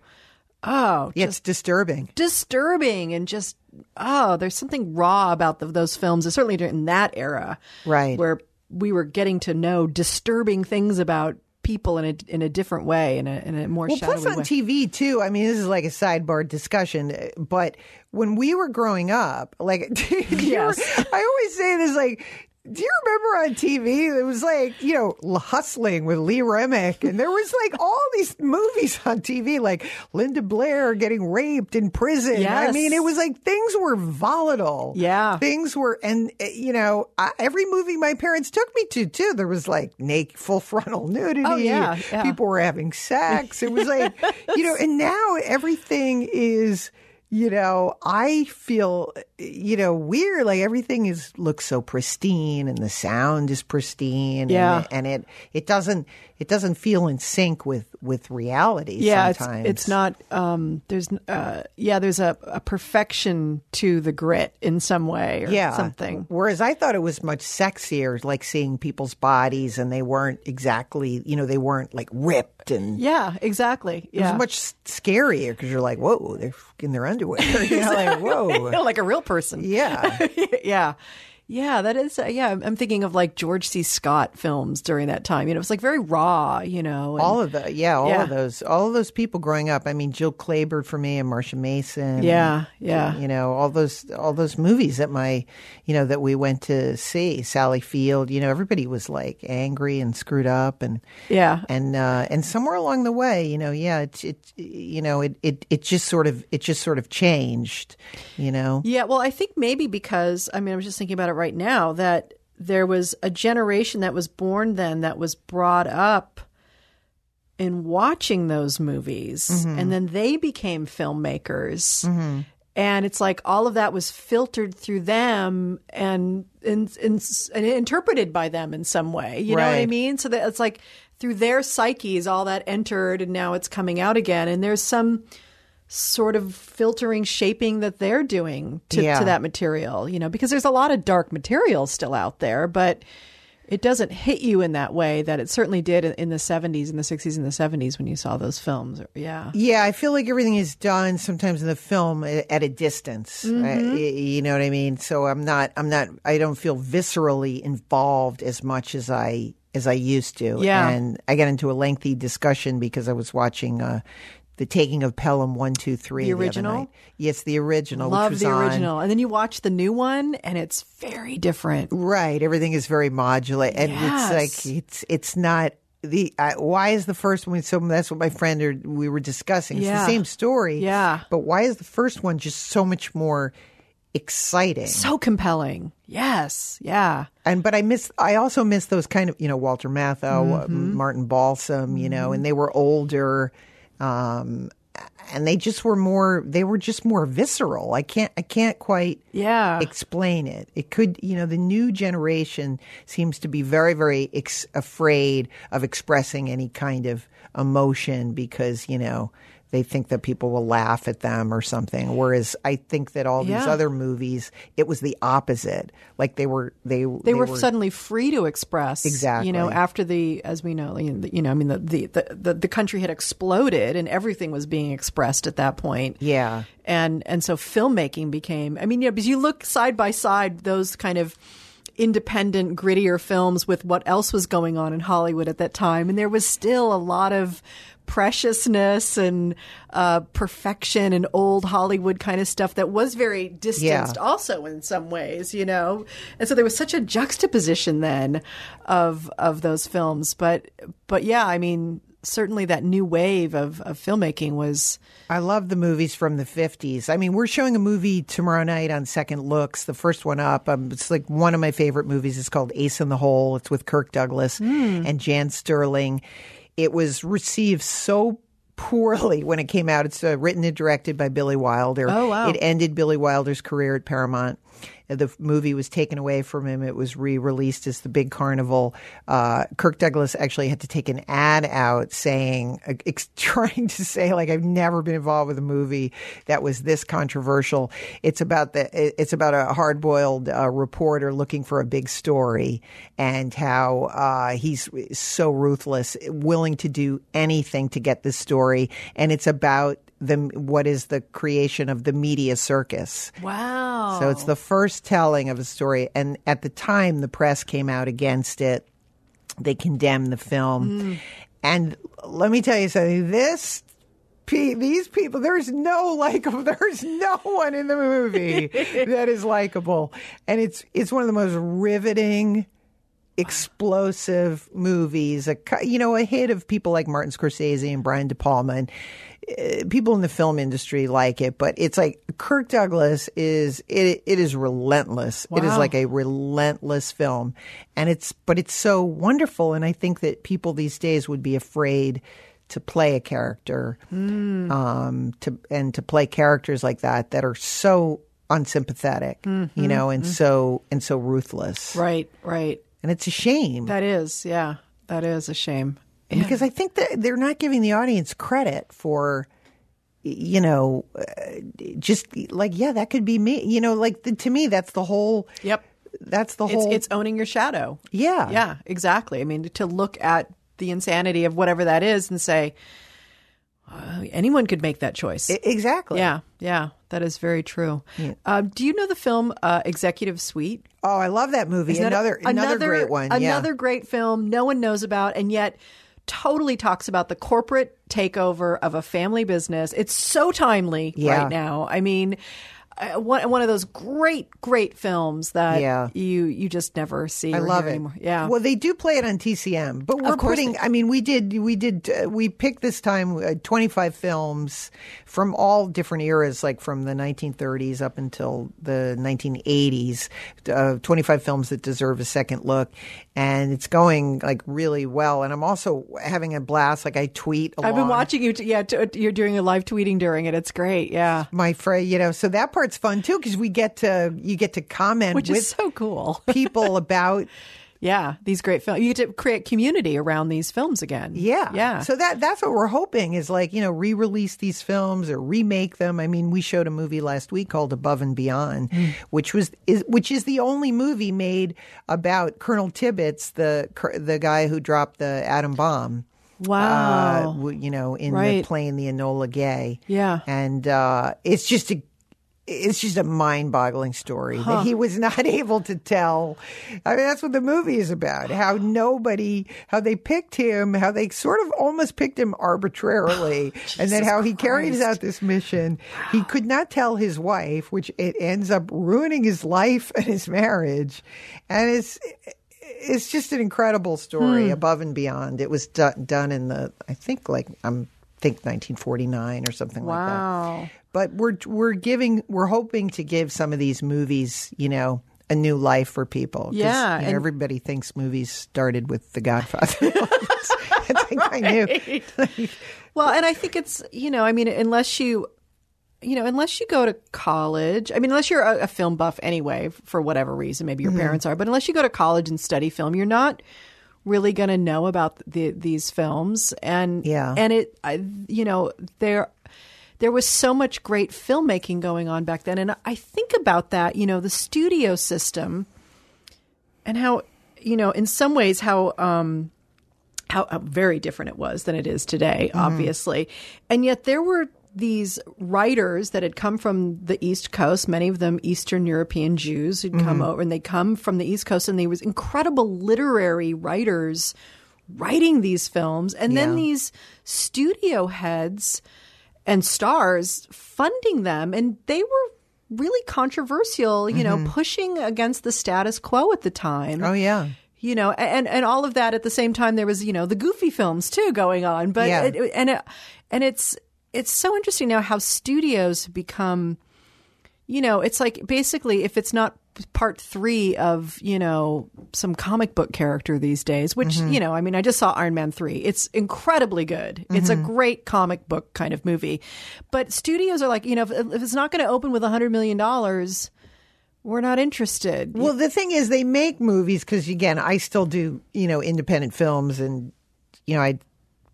oh, Yeah, it's disturbing. disturbing and just oh, there's something raw about the, those films. Certainly in that era, Right. where we were getting to know disturbing things about people in a in a different way, in a in a more Well, shadowy plus on way. TV too. I mean, this is like a sidebar discussion, but when we were growing up, like, Yes. I always say this, like. Do you remember on TV? It was like you know, hustling with Lee Remick, and there was like all these movies on TV, like Linda Blair getting raped in prison. I mean, it was like things were volatile. Yeah. things were, and uh, you know, I, every movie my parents took me to too. There was like naked, full frontal nudity. Oh, yeah, yeah. People were having sex. It was like, you know, and now everything is, you know, I feel, you know, weird. Like everything is looks so pristine and the sound is pristine. Yeah. And, and it, it doesn't, it doesn't feel in sync with, with reality yeah, it's, sometimes. it's not. Um, there's uh, yeah, there's a, a perfection to the grit in some way or yeah. something. Whereas I thought it was much sexier, like seeing people's bodies and they weren't exactly, you know, they weren't like ripped and Yeah, exactly. It was much scarier because you're like, whoa, they're in their underwear. you know, like, whoa. like a real person. Yeah. yeah. Yeah, that is. Uh, yeah, I'm thinking of like George C. Scott films during that time. You know, it was like very raw. You know, and- All of the, yeah, all Yeah. of those, all of those people growing up. I mean, Jill Clayburgh for me and Marsha Mason. Yeah, yeah. You know, all those, all those movies that my, you know, that we went to see. Sally Field. You know, everybody was like angry and screwed up, and yeah, and uh, and somewhere along the way, you know, yeah, it, it, you know, it, it, it just sort of, it just sort of changed. You know. yeah. Well, I think maybe because I mean, I was just thinking about it right now that there was a generation that was born then that was brought up in watching those movies, Mm-hmm. and then they became filmmakers. And it's like all of that was filtered through them and and, and, and interpreted by them in some way. You know what I mean? So that it's like through their psyches, all that entered, and now it's coming out again. And there's some sort of filtering, shaping that they're doing to, Yeah. to that material. You know, because there's a lot of dark material still out there, but it doesn't hit you in that way that it certainly did in the 70s and the 60s and the 70s when you saw those films. Yeah. Yeah, I feel like everything is done sometimes in the film at a distance. Mm-hmm. I- you know what I mean? So I'm not, I'm not, I don't feel viscerally involved as much as I as I used to. Yeah. and I got into a lengthy discussion because I was watching. Uh, the taking of Pelham one two three. The original? night. Yes, the original. which Love was the on- original. And then you watch the new one and it's very different. Right, everything is very modulated, and Yes. it's like it's it's not the uh, why is the first one so? That's what my friend or we were discussing. It's Yeah. the same story, Yeah. but why is the first one just so much more exciting? So compelling. Yes. Yeah. and but I miss I also miss those kind of you know Walter Matthau, uh, Mm-hmm. Martin Balsam, you know, and they were older. Um, and they just were more they were just more visceral. I can't I can't quite Yeah. explain it. It could, you know, the new generation seems to be very, very ex- afraid of expressing any kind of emotion because, you know, they think that people will laugh at them or something. Whereas I think that all these Yeah. other movies, it was the opposite. Like they were, they they, were, suddenly free to express Exactly. you know after the as we know you know, i mean the, the the the country had exploded and everything was being expressed at that point Yeah. and and so filmmaking became i mean yeah, because you look side by side those kind of independent grittier films with what else was going on in hollywood at that time and there was still a lot of preciousness and uh, perfection and old Hollywood kind of stuff that was very distanced Yeah. also in some ways, you know. And so there was such a juxtaposition then of of those films. But but yeah, I mean, certainly that new wave of, of filmmaking was I love the movies from the 50s. I mean, we're showing a movie tomorrow night on Second Looks, the first one up. Um, it's like one of my favorite movies. It's called Ace in the Hole. It's with Kirk Douglas and Jan Sterling. It was received so poorly when it came out. It's uh, written and directed by Billy Wilder. Oh, wow. It ended Billy Wilder's career at Paramount. The movie was taken away from him. It was re-released as The Big Carnival. Uh, Kirk Douglas actually had to take an ad out saying, ex- trying to say, like, I've never been involved with a movie that was this controversial. It's about the, it's about a hard-boiled uh, reporter looking for a big story and how uh, he's so ruthless, willing to do anything to get this story, and it's about the what is the creation of the media circus. wow. So it's the first telling of a story. And at the time, the press came out against it. They condemned the film. Hmm. And let me tell you something this. These people, there's no likable. There's no one in the movie that is likable, and it's it's one of the most riveting, explosive movies. A you know a hit of people like Martin Scorsese and Brian De Palma, and Eh, people in the film industry like it, but it's like Kirk Douglas is it. It is relentless. It is like a relentless film, and it's but it's so wonderful. And I think that people these days would be afraid to play a character, hmm. um, to and to play characters like that that are so unsympathetic, you mm-hmm. know, and mm-hmm. so and so ruthless. right, right. And it's a shame That is, yeah, that is a shame. Because I think that they're not giving the audience credit for, you know, uh, just like yeah, that could be me. You know, like the, to me, that's the whole. Yep. That's the whole. it's owning your shadow. yeah, Yeah, exactly. I mean, to look at the insanity of whatever that is and say, uh, anyone could make that choice. Exactly. yeah, yeah, that is very true. Uh, do you know the film uh, Executive Suite? Oh, I love that movie. That Another, a- another great one. yeah. Another great film no one knows about, and yet totally talks about the corporate takeover of a family business. It's so timely Yeah. right now. I mean, uh, one one of those great, great films that Yeah. you you just never see. I love it. Anymore. Yeah. Well, they do play it on TCM, but we're putting. I mean, we did. We did. Uh, we picked this time uh, 25 films from all different eras, like from the 1930s up until the 1980s. Uh, 25 films that deserve a second look, and it's going like really well. And I'm also having a blast. Like I tweet. I've been watching you. T- yeah, t- you're doing a live tweeting during it. It's great. Yeah, my friend. You know, so that part's fun too because we get to you get to comment which with is so cool. people about yeah, these great films. You get to create community around these films again. Yeah. yeah. So that that's what we're hoping is like, you know, re-release these films or remake them. I mean, we showed a movie last week called Above and Beyond, which was is which is the only movie made about Colonel Tibbets, the the guy who dropped the atom bomb. wow. Uh, you know, in Right. the plane, the Enola Gay. Yeah. And uh, it's just a it's just a mind-boggling story that he was not able to tell. I mean, that's what the movie is about. How nobody, how they picked him, how they sort of almost picked him arbitrarily, and then how he carries out this mission. He could not tell his wife, which it ends up ruining his life and his marriage, and it's. It's just an incredible story, Hmm. above and beyond. It was do- done in the, I think, like I'm think 1949 or something like that wow. but we're we're giving we're hoping to give some of these movies you know a new life for people. Yeah, you know, everybody thinks movies started with the godfather i think i knew Well, and I think it's you know, I mean, unless you, you know, unless you go to college, I mean, unless you're a, a film buff anyway, for whatever reason, maybe your Mm-hmm. parents are, but unless you go to college and study film, you're not really going to know about the, these films, and Yeah. and it, I, you know, there. There was so much great filmmaking going on back then, and I think about that. You know, the studio system, and how, you know, in some ways, how um, how, how very different it was than it is today, obviously. And yet there were these writers that had come from the East Coast, many of them Eastern European Jews who'd come mm-hmm. over and they come from the East Coast and they was incredible literary writers writing these films. And then these studio heads and stars funding them and they were really controversial, you know, mm-hmm. pushing against the status quo at the time. Oh yeah. You know, and and all of that at the same time. There was you know the goofy films too going on, but Yeah. it, and it, and it's it's so interesting now how studios become you know, it's like basically if it's not part three of, you know, some comic book character these days, which, Mm-hmm. you know, I mean, I just saw Iron Man 3. It's incredibly good. It's Mm-hmm. a great comic book kind of movie. But studios are like, you know, if, if it's not going to open with a $100 million, we're not interested. Well, the thing is, they make movies because, again, I still do, you know, independent films, and you know, I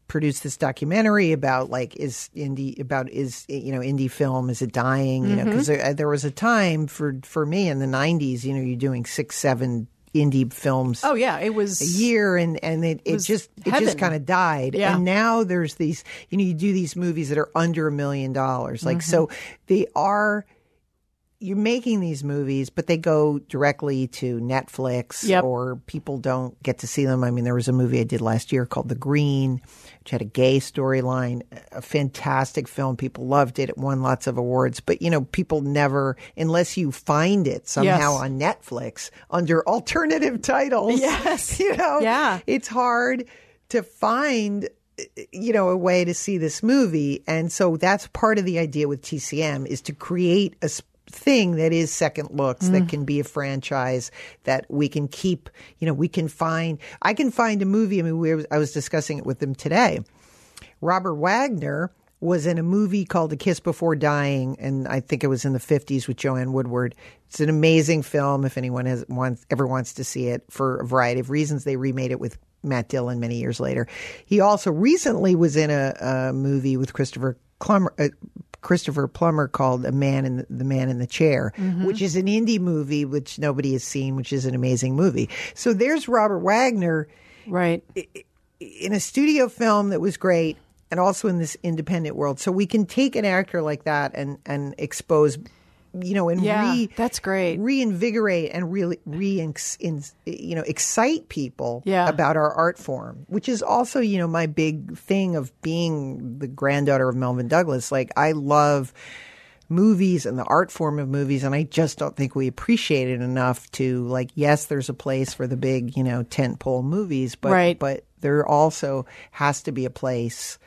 produced this documentary about like is indie about is you know indie film is it dying? You know, because there, there was a time for for me in the '90s, you know, you're doing six, seven indie films oh, yeah, it was. a year and and it, it was just it just kind of died Yeah. and now there's these you know you do these movies that are under a million dollars like Mm-hmm. so they are you're making these movies but they go directly to Netflix Yep. or people don't get to see them I mean there was a movie I did last year called The Green which had a gay storyline a fantastic film people loved it it won lots of awards but you know people never unless you find it somehow Yes. on Netflix under alternative titles Yes. you know Yeah. it's hard to find you know a way to see this movie and so that's part of the idea with TCM is to create a thing that is second looks that can be a franchise that we can keep you know we can find I can find a movie I mean we were, I was discussing it with them today Robert Wagner was in a movie called A Kiss Before Dying, and I think it was in the 50s with Joanne Woodward. It's an amazing film if anyone has wants, ever wants to see it for a variety of reasons. They remade it with Matt Dillon many years later. He also recently was in a, a movie with Christopher Plummer. Uh, Christopher Plummer called "A Man in the, the Man in the Chair," mm-hmm. which is an indie movie which nobody has seen, which is an amazing movie. So there's Robert Wagner right. in a studio film that was great and also in this independent world. So we can take an actor like that and and expose you know and Yeah, re that's great. reinvigorate and really re in, you know excite people Yeah. about our art form which is also you know my big thing of being the granddaughter of Melvyn Douglas like I love movies and the art form of movies and I just don't think we appreciate it enough to like yes there's a place for the big you know tentpole movies but Right. but there also has to be a place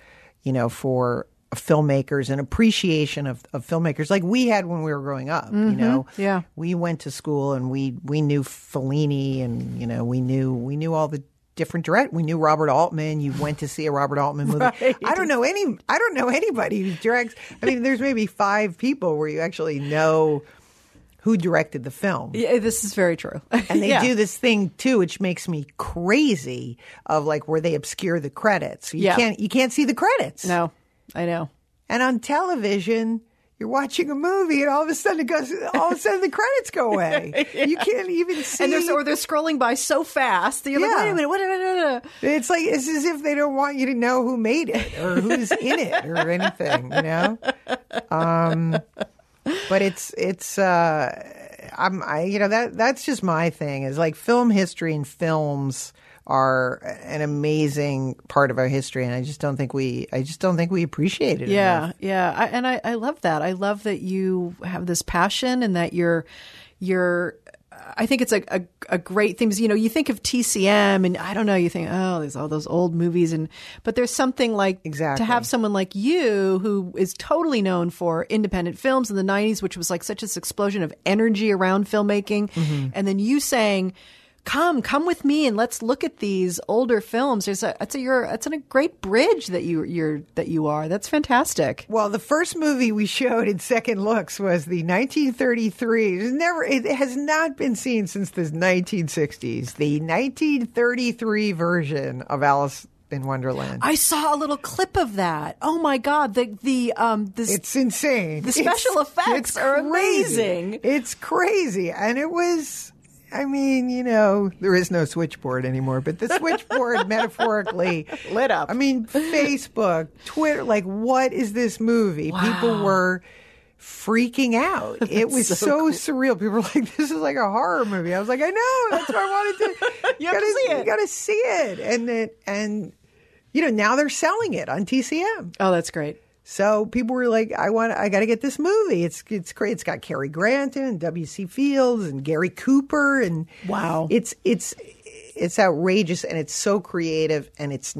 you know for filmmakers and appreciation of, of filmmakers like we had when we were growing up you know Mm-hmm. Yeah. we went to school and we we knew Fellini and you know we knew we knew all the different direct we knew Robert Altman you went to see a Robert Altman movie Right. I don't know any I don't know anybody who directs I mean there's maybe 5 people where you actually know who directed the film Yeah, this is very true. and they Yeah. do this thing too, which makes me crazy. Of like where they obscure the credits. You Yeah. can't you can't see the credits. No, I know. And on television, you're watching a movie, and all of a sudden it goes. All of a sudden the credits go away. You can't even see. And they're or they're scrolling by so fast. that You're like, wait a minute, what? what- what- it's like it's as if they don't want you to know who made it or who's in it or anything. You know. Um, but it's it's. uh I'm I you know that that's just my thing is like film history and films are an amazing part of our history and I just don't think we I just don't think we appreciate it Yeah, enough. yeah, I, and I, I love that. I love that you have this passion and that you're you're. I think it's a, a, a great thing. You know, you think of TCM, and I don't know. You think, oh, there's all those old movies, and but there's something like Exactly. to have someone like you who is totally known for independent films in the '90s, which was like such this explosion of energy around filmmaking, Mm-hmm. and then you saying, "Come, come with me, and let's look at these older films." There's a, it's a, you're, it's a great bridge that you, you're, that you are. That's fantastic. Well, the first movie we showed in Second Looks was the 1933. It never, it has not been seen since the 1960s. The 1933 version of Alice in Wonderland. I saw a little clip of that. Oh my god, the the um the It's insane. The special It's- effects it's are amazing. It's crazy. And it was, I mean, you know, there is no switchboard anymore, but the switchboard metaphorically Lit up. I mean, Facebook, Twitter, like, what is this movie? People were freaking out. It was so so, surreal. People were like, this is like a horror movie. I was like, I know. That's why I wanted to. You have to gotta, see it. You got to see it. And it, and, you know, now they're selling it on TCM. Oh, that's great. So people were like, "I want, I got to get this movie. It's it's great. It's got Cary Grant and W.C. Fields and Gary Cooper and Wow. It's it's it's outrageous and it's so creative and it's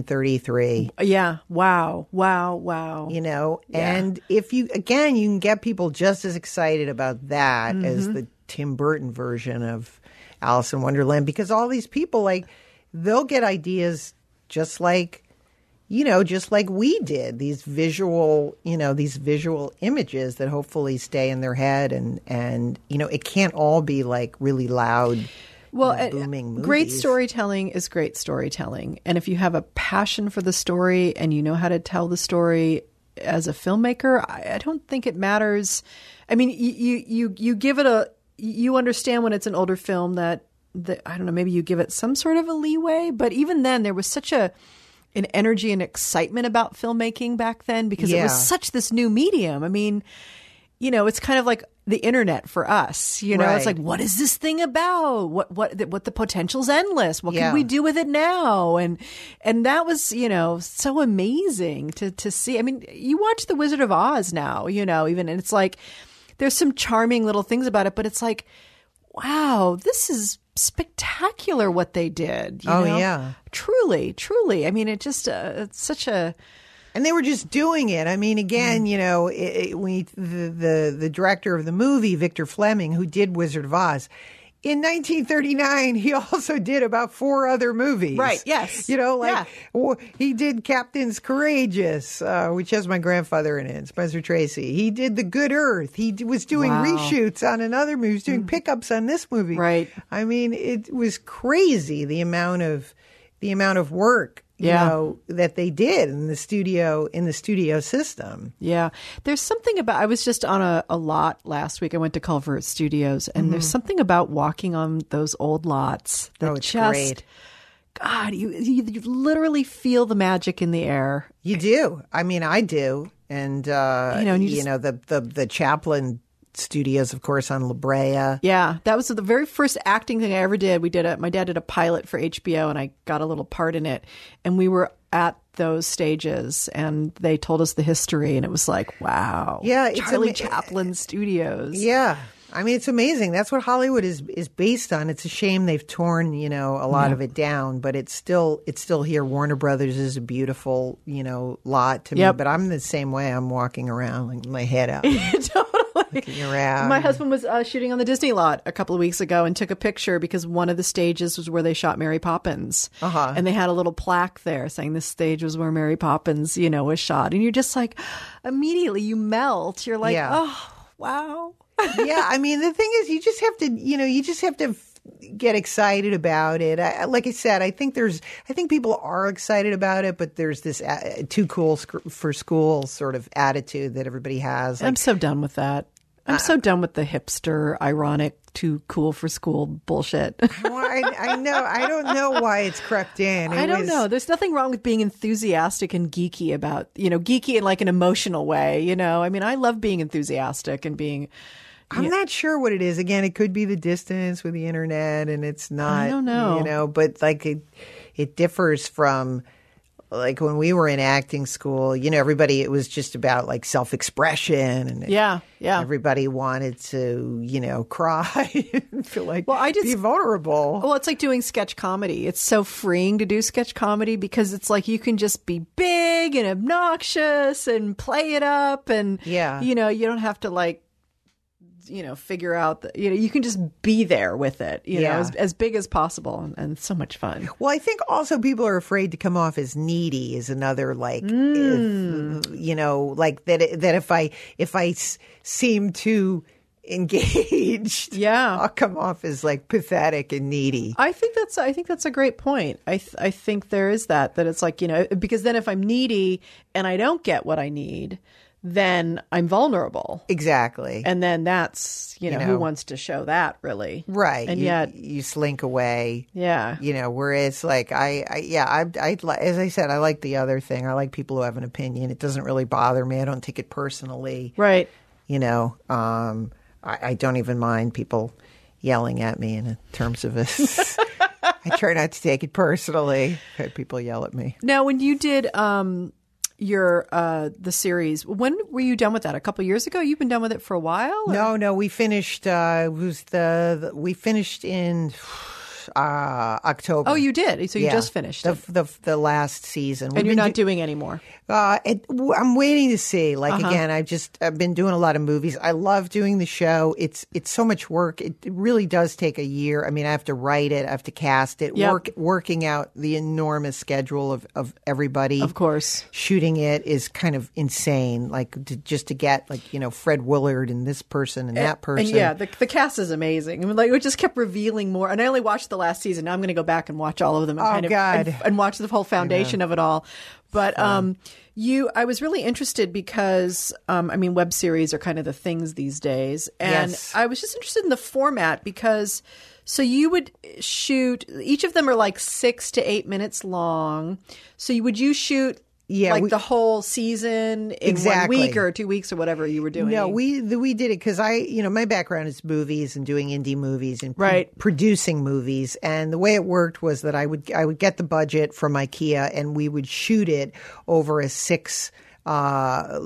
1933 Yeah. Wow. Wow. Wow. you know and if you again you can get people just as excited about that Mm-hmm. as the tim burton version of alice in wonderland because all these people like they'll get ideas just like you know just like we did these visual you know these visual images that hopefully stay in their head and and you know it can't all be like really loud well, uh, great storytelling is great storytelling. And if you have a passion for the story and you know how to tell the story as a filmmaker, I, I don't think it matters. I mean, you, you, you, you give it a, you understand when it's an older film that, that, I don't know, maybe you give it some sort of a leeway, but even then there was such a, an energy and excitement about filmmaking back then because it was such this new medium. I mean, you know, it's kind of like the internet for us. You know, it's like, what is this thing about? What what what the potential's endless. What Yeah. can we do with it now? And and that was you know so amazing to to see. I mean, you watch The Wizard of Oz now. You know, even and it's like there's some charming little things about it, but it's like, wow, this is spectacular what they did. you Oh, know? yeah. truly, truly. I mean, it just uh, it's such a and they were just doing it. I mean, again, Mm. you know, it, it, we the, the the director of the movie, Victor Fleming, who did Wizard of Oz. In 1939, he also did about four other movies. Right, yes. You know, like Yeah. he did Captain's Courageous, uh, which has my grandfather in it, Spencer Tracy. He did The Good Earth. He was doing Wow. Mm. reshoots on another movie. He was doing pickups on this movie. Right. I mean, it was crazy the amount of the amount of work you Yeah. know that they did in the studio in the studio system. Yeah. There's something about, I was just on a, a lot last week. I went to Culver Studios, and there's something about walking on those old lots that Mm-hmm. Oh, it's just, great. God, you, you, you literally feel the magic in the air. You do. I mean, I do. And uh, You you know, know, and you just- the the the Chaplin studios, of course, on La Brea. Yeah. That was the very first acting thing I ever did. We did a, my dad did a pilot for HBO, and I got a little part in it. And we were at those stages, and they told us the history, and it was like, wow. Yeah, it's Charlie ama- Chaplin Studios. Yeah. I mean, it's amazing. That's what Hollywood is is based on. It's a shame they've torn, you know, a lot of it down, but it's still it's still here. Warner Brothers is a beautiful, you know, lot to Yep. me. But I'm the same way. I'm walking around like my head out, around. My husband was uh, shooting on the Disney lot a couple of weeks ago and took a picture because one of the stages was where they shot Mary Poppins. Uh-huh. And they had a little plaque there saying this stage was where Mary Poppins, you know, was shot. And you're just like, immediately you melt. You're like, Yeah. oh, wow. yeah, I mean, the thing is, you just have to, you know, you just have to get excited about it. I, like I said, I think there's, I think people are excited about it, but there's this uh, too cool sc- for school sort of attitude that everybody has. Like, I'm so done with that. I'm Uh, so done with the hipster, ironic, too cool for school bullshit. well, I, I know, I don't know why it's crept in. It I don't was- know. There's nothing wrong with being enthusiastic and geeky about, you know, geeky in like an emotional way, you know. I mean, I love being enthusiastic and being I'm not sure what it is. Again, it could be the distance with the internet, and it's not. I don't know. You know, but like it, it differs from like when we were in acting school. You know, everybody it was just about like self expression, and Yeah, yeah. everybody wanted to you know cry and feel like Well, I did be vulnerable. Well, it's like doing sketch comedy. It's so freeing to do sketch comedy because it's like you can just be big and obnoxious and play it up and Yeah. you know, you don't have to like you know, figure out that you know, you can just be there with it, you know, as, as big as possible and, and so much fun. Well, I think also people are afraid to come off as needy is another like, Mm. if, you know, like that. That if I if I s- seem too engaged, Yeah. I'll come off as like pathetic and needy. I think that's I think that's a great point. I th- I think there is that that it's like you know because then if I'm needy and I don't get what I need, then I'm vulnerable, Exactly. and then that's you know, You who wants to show that really, right. And you, yet, you slink away. yeah, You know, whereas like I, I yeah, I, I, as I said, I like the other thing. I like people who have an opinion. It doesn't really bother me. I don't take it personally. right. you know um, I, I don't even mind people yelling at me in terms of this i try not to take it personally I've had people yell at me Now, when you did um your uh the series, when were you done with that? A couple years ago? You've been done with it for a while? or- no no we finished uh, was the, the we finished in uh, October. Oh, you did. So you Yeah. just finished the, it. the the last season, We've and you're not do- doing any more. Uh, it, I'm waiting to see. Like Uh-huh. again, I've just I've been doing a lot of movies. I love doing the show. It's it's so much work. It, it really does take a year. I mean, I have to write it. I have to cast it. Yep. Work working out the enormous schedule of of everybody. Of course. shooting it is kind of insane. Like to, just to get like you know Fred Willard and this person and that person. And yeah, the, the cast is amazing. I mean, like it just kept revealing more. And I only watched the last season. Now I'm going to go back and watch all of them. And Oh, kind of, God. And, and watch the whole foundation of it all. But um, you, I was really interested because um, I mean, web series are kind of the things these days, and Yes. I was just interested in the format because. So you would shoot. Each of them are like six to eight minutes long. So you, would you shoot? Yeah, like we- the whole season in Exactly. one week or two weeks or whatever you were doing. No, we the, we did it because I, you know, my background is movies and doing indie movies and pro- Right. producing movies. And the way it worked was that I would I would get the budget from IKEA and we would shoot it over a six uh,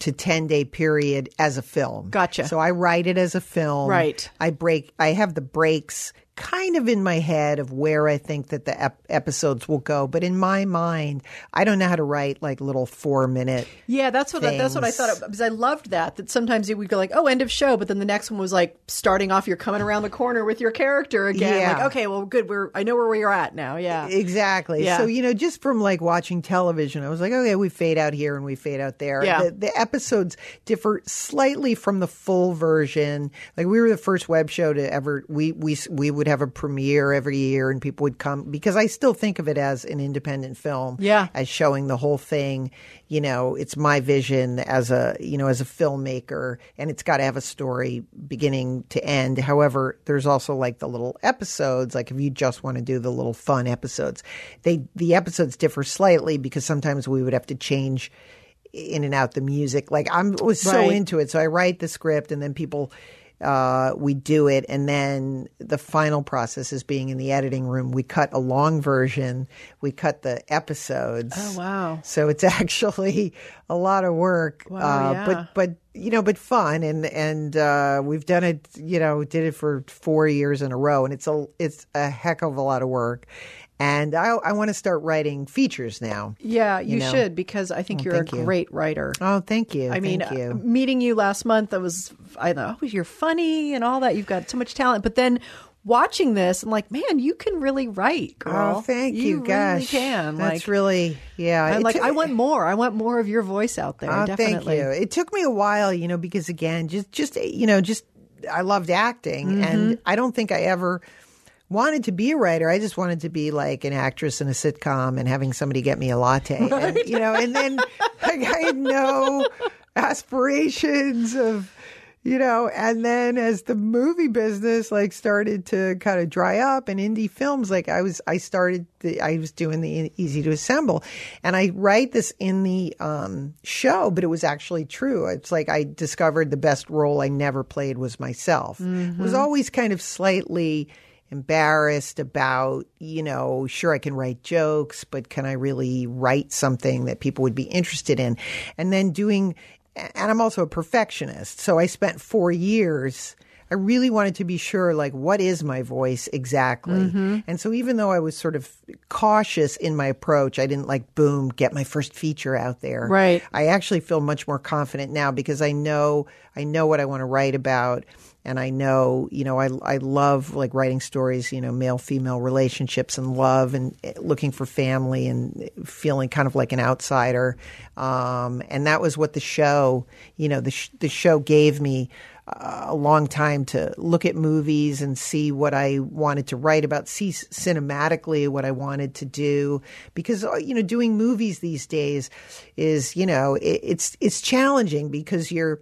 to ten day period as a film. Gotcha. So I write it as a film. Right. I break. I have the breaks kind of in my head of where I think that the ep- episodes will go, but in my mind, I don't know how to write like little four minute. Yeah, that's what I, that's what I thought because I loved that. That sometimes would go like, oh, end of show, but then the next one was like starting off. You're coming around the corner with your character again. Yeah. Like, okay, well, good. We're I know where we are at now. Yeah, Exactly. Yeah. So, you know, just from like watching television, I was like, okay, we fade out here and we fade out there. Yeah. The, the episodes differ slightly from the full version. Like we were the first web show to ever, we, we, we would have a premiere every year and people would come because I still think of it as an independent film. Yeah. As showing the whole thing. You know, it's my vision as a, you know, as a filmmaker and it's got to have a story beginning to end. However, there's also like the little episodes, like if you just want to do the little fun episodes, they, the episodes differ slightly because sometimes we would have to change in and out the music. Like I'm was so Right. into it. So I write the script and then people uh, we do it and then the final process is being in the editing room. We cut a long version. We cut the episodes. Oh, wow. So it's actually a lot of work. Wow, uh, yeah. but but you know, but fun and and uh, we've done it. You know, did it for four years in a row, and it's a it's a heck of a lot of work. And I I want to start writing features now. yeah. You, know. should because I think you're a you. great writer. Oh, thank you. I mean, you. uh, meeting you last month, I was, I thought, oh, you're funny and all that. You've got so much talent. But then watching this, I'm like, man, you can really write, girl. Oh, thank you. really Gosh, can. That's like, really yeah. I'm like, took- I want more. I want more of your voice out there. Oh, definitely. thank you. It took me a while, you know, because again, just just you know, just I loved acting, Mm-hmm. and I don't think I ever wanted to be a writer. I just wanted to be like an actress in a sitcom and having somebody get me a latte, and, you know. And then like, I had no aspirations of. You know, and then as the movie business like started to kind of dry up and indie films, like I was, I started, the, I was doing the easy to assemble, and I write this in the um, show, but it was actually true. It's like I discovered the best role I never played was myself. It was always kind of slightly embarrassed about, you know, sure I can write jokes, but can I really write something that people would be interested in? And then doing, and I'm also a perfectionist. So I spent four years. I really wanted to be sure, like, what is my voice exactly? Mm-hmm. And so, even though I was sort of cautious in my approach, I didn't like, boom, get my first feature out there. Right. I actually feel much more confident now because I know I know what I want to write about and I know, you know, I I love like writing stories, you know, male female relationships and love and eh, looking for family and feeling kind of like an outsider. Um, and that was what the show, you know, the sh- the show gave me uh, a long time to look at movies and see what I wanted to write about, see cinematically what I wanted to do, because uh, you know, doing movies these days is you know it, it's it's challenging because you're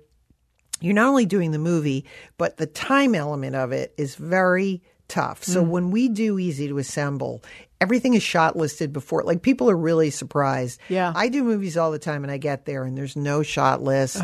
you're not only doing the movie, but the time element of it is very tough. So mm. when we do Easy to Assemble, everything is shot listed before. Like people are really surprised. Yeah. I do movies all the time and I get there and there's no shot list.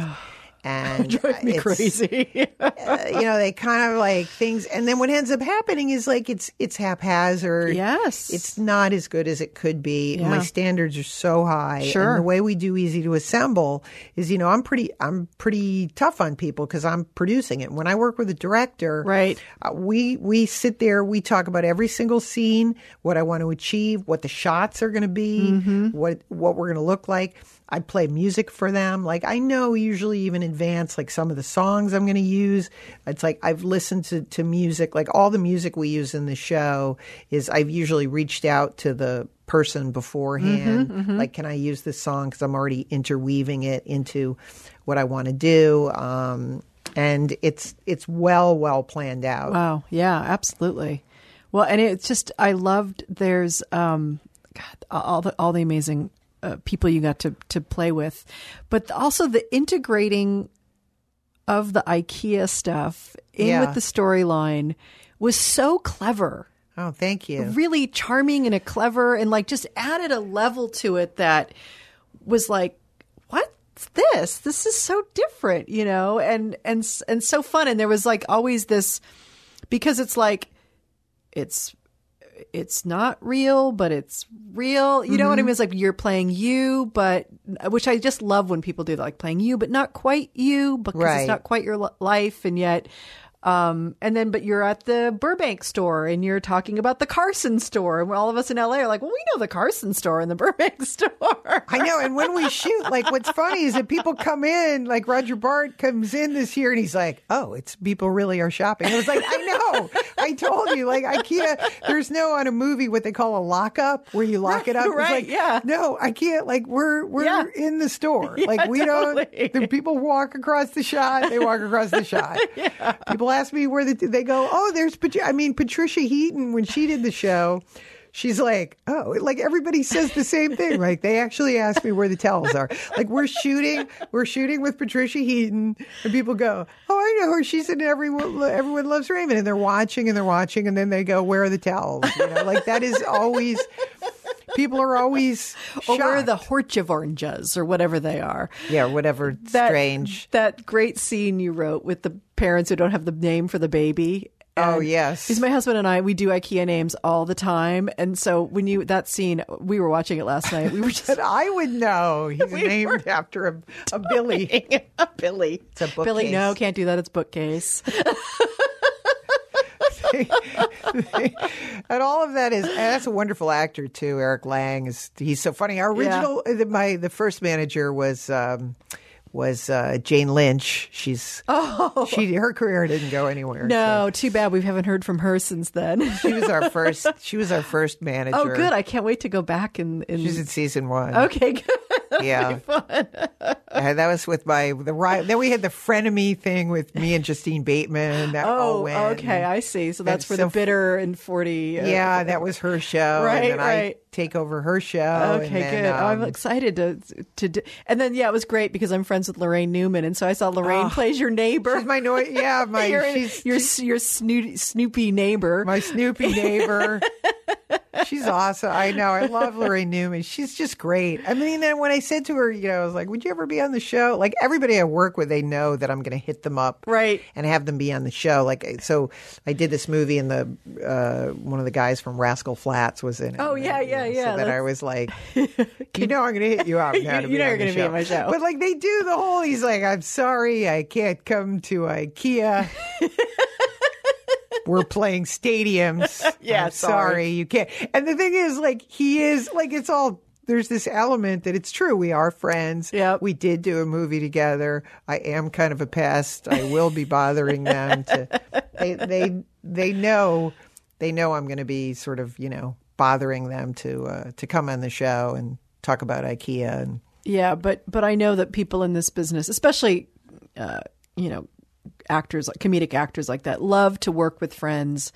And Drive me crazy. uh, you know, they kind of like things, and then what ends up happening is like it's it's haphazard. Yes. it's not as good as it could be. Yeah. My standards are so high. Sure. and the way we do easy to assemble is, you know, I'm pretty I'm pretty tough on people because I'm producing it. When I work with a director, Right. uh, we we sit there, we talk about every single scene, what I want to achieve, what the shots are going to be, Mm-hmm. what what we're going to look like. I play music for them. Like I know usually even advance, like some of the songs I'm going to use. It's like I've listened to to music, like all the music we use in the show is I've usually reached out to the person beforehand. Mm-hmm, Like, can I use this song because I'm already interweaving it into what I want to do. Um, and it's it's well well planned out. Wow. Yeah, absolutely. Well, and it's just I loved there's um God, all the all the amazing uh, people you got to to play with, but also the integrating of the IKEA stuff in Yeah. with the storyline was so clever. Oh, thank you. Really charming and a clever and like just added a level to it that was like what's this this is so different you know and and and so fun and there was like always this because it's like it's it's not real but it's real you know what i Mm-hmm. mean it's like you're playing you but which i just love when people do that like playing you but not quite you because Right. it's not quite your life and yet um and then but you're at the burbank store and you're talking about the carson store and all of us in la are like well we know the carson store and the burbank store I know. And when we shoot, like, what's funny is that people come in, like Roger Bart comes in this year and he's like, oh, it's people really are shopping. I was like, I know. I told you, like, IKEA, there's no on a movie what they call a lockup where you lock it up. It's right, like, yeah. No, IKEA, like, we're, we're Yeah. in the store. Yeah, like, we totally. don't, the people walk across the shot, they walk across the shot. yeah. People ask me where the, they go, oh, there's, Pat- I mean, Patricia Heaton, when she did the show, She's like, oh, like everybody says the same thing. Like they actually ask me where the towels are. Like we're shooting, we're shooting with Patricia Heaton, and people go, oh, I know her. She's in everyone. Everyone loves Raymond, and they're watching and they're watching, and then they go, where are the towels? You know, like that is always. People are always or where are shocked. the Horchivornjas or whatever they are. yeah, whatever That, strange. That great scene you wrote with the parents who don't have the name for the baby. Oh, yes. Because my husband and I, we do IKEA names all the time. And so when you, that scene, we were watching it last night. We were just, But I would know. He's named after a, a Billy. A Billy. It's a bookcase. Billy, no, can't do that. It's bookcase. and all of that is and that's a wonderful actor too. Eric Lang is he's so funny. Our original uh, my the first manager was um was uh, Jane Lynch. She's oh she her career didn't go anywhere. No, too bad. We haven't heard from her since then. she was our first. She was our first manager. oh, good. I can't wait to go back and, and She's in season one. okay, good. yeah, and that was with my the right. Then we had the frenemy thing with me and Justine Bateman. That all Oh, okay. I see. So that's for so the bitter and 40. uh, Yeah, that was her show. Right, and then I right. take over her show. Okay, and then, good. Oh, I'm um, excited to to do. And then yeah, it was great because I'm friends with Laraine Newman, and so I saw Laraine plays your neighbor. She's my noise. Yeah, my your she's your your snoo- Snoopy neighbor. my Snoopy neighbor. She's awesome. I know. I love Laraine Newman. She's just great. I mean, then when I said to her, you know, I was like, "Would you ever be on the show?" Like everybody I work with, they know that I'm going to hit them up, Right. and have them be on the show. Like so, I did this movie, and the uh, one of the guys from Rascal Flatts was in it. Oh, yeah, yeah, yeah, So that I was like, you know, I'm going to hit you up now. To You be know you're the gonna be on my show. But like they do the whole. He's like, I'm sorry, I can't come to IKEA. We're playing stadiums. Yeah, I'm sorry. sorry, you can't. And the thing is, like, he is like, it's all. There's this element that it's true. We are friends. Yeah, We did do a movie together. I am kind of a pest. I will be bothering them to. They they they know they know I'm going to be sort of you know bothering them to uh, to come on the show and talk about IKEA and Yeah, but but I know that people in this business, especially uh, you know actors, comedic actors like that. Love to work with friends.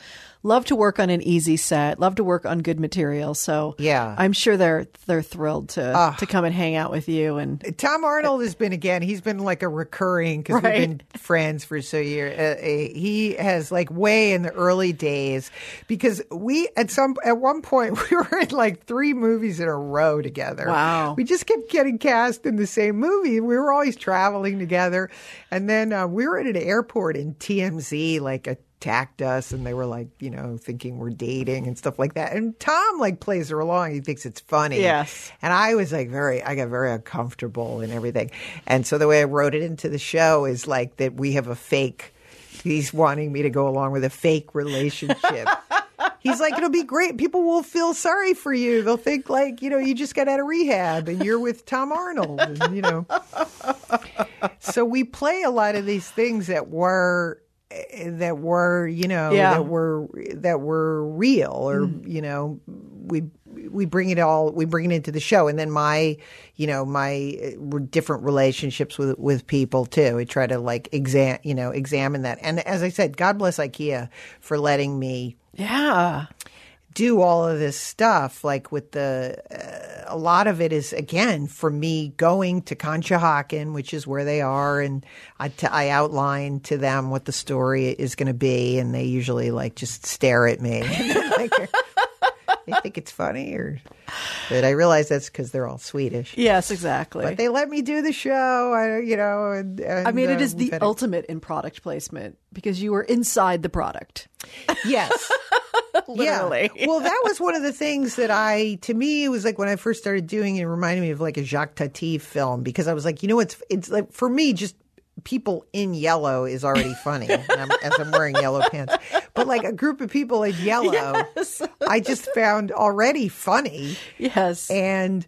Love to work on an easy set. Love to work on good material. So Yeah. I'm sure they're they're thrilled to to come and hang out with you. And Tom Arnold has been again. He's been like a recurring because Right. we've been friends for so years. Uh, uh, he has like way in the early days because we at some at one point we were in like three movies in a row together. Wow. we just kept getting cast in the same movie. We were always traveling together, and then uh, we were at an airport in TMZ like attacked us and they were like you know thinking we're dating and stuff like that and tom like plays her along he thinks it's funny Yes. and I was like very, I got very uncomfortable and everything. And so the way I wrote it into the show is like that we have a fake, he's wanting me to go along with a fake relationship. He's like, it'll be great. People will feel sorry for you. They'll think like, you know, you just got out of rehab and you're with Tom Arnold. And, you know, so we play a lot of these things that were that were you know Yeah. that were that were real or you know we we bring it all we bring it into the show. And then my you know my uh, different relationships with with people too. We try to like exam you know examine that. And as i said god bless ikea for letting me yeah, do all of this stuff like with the uh, a lot of it is again for me going to Conshohocken which is where they are and I, t- I outline to them what the story is going to be and they usually like just stare at me. Like, they think it's funny or but I realize that's because they're all Swedish yes, exactly. but they let me do the show I, you know and, and I mean, it uh, is the a- ultimate in product placement because you were inside the product. yes Literally. Yeah. Well, that was one of the things that I, to me, it was like when I first started doing it, it reminded me of like a Jacques Tati film because I was like, you know, it's, it's like for me, just people in yellow is already funny I'm, as I'm wearing yellow pants. But like a group of people in yellow, I just found already funny. Yes. And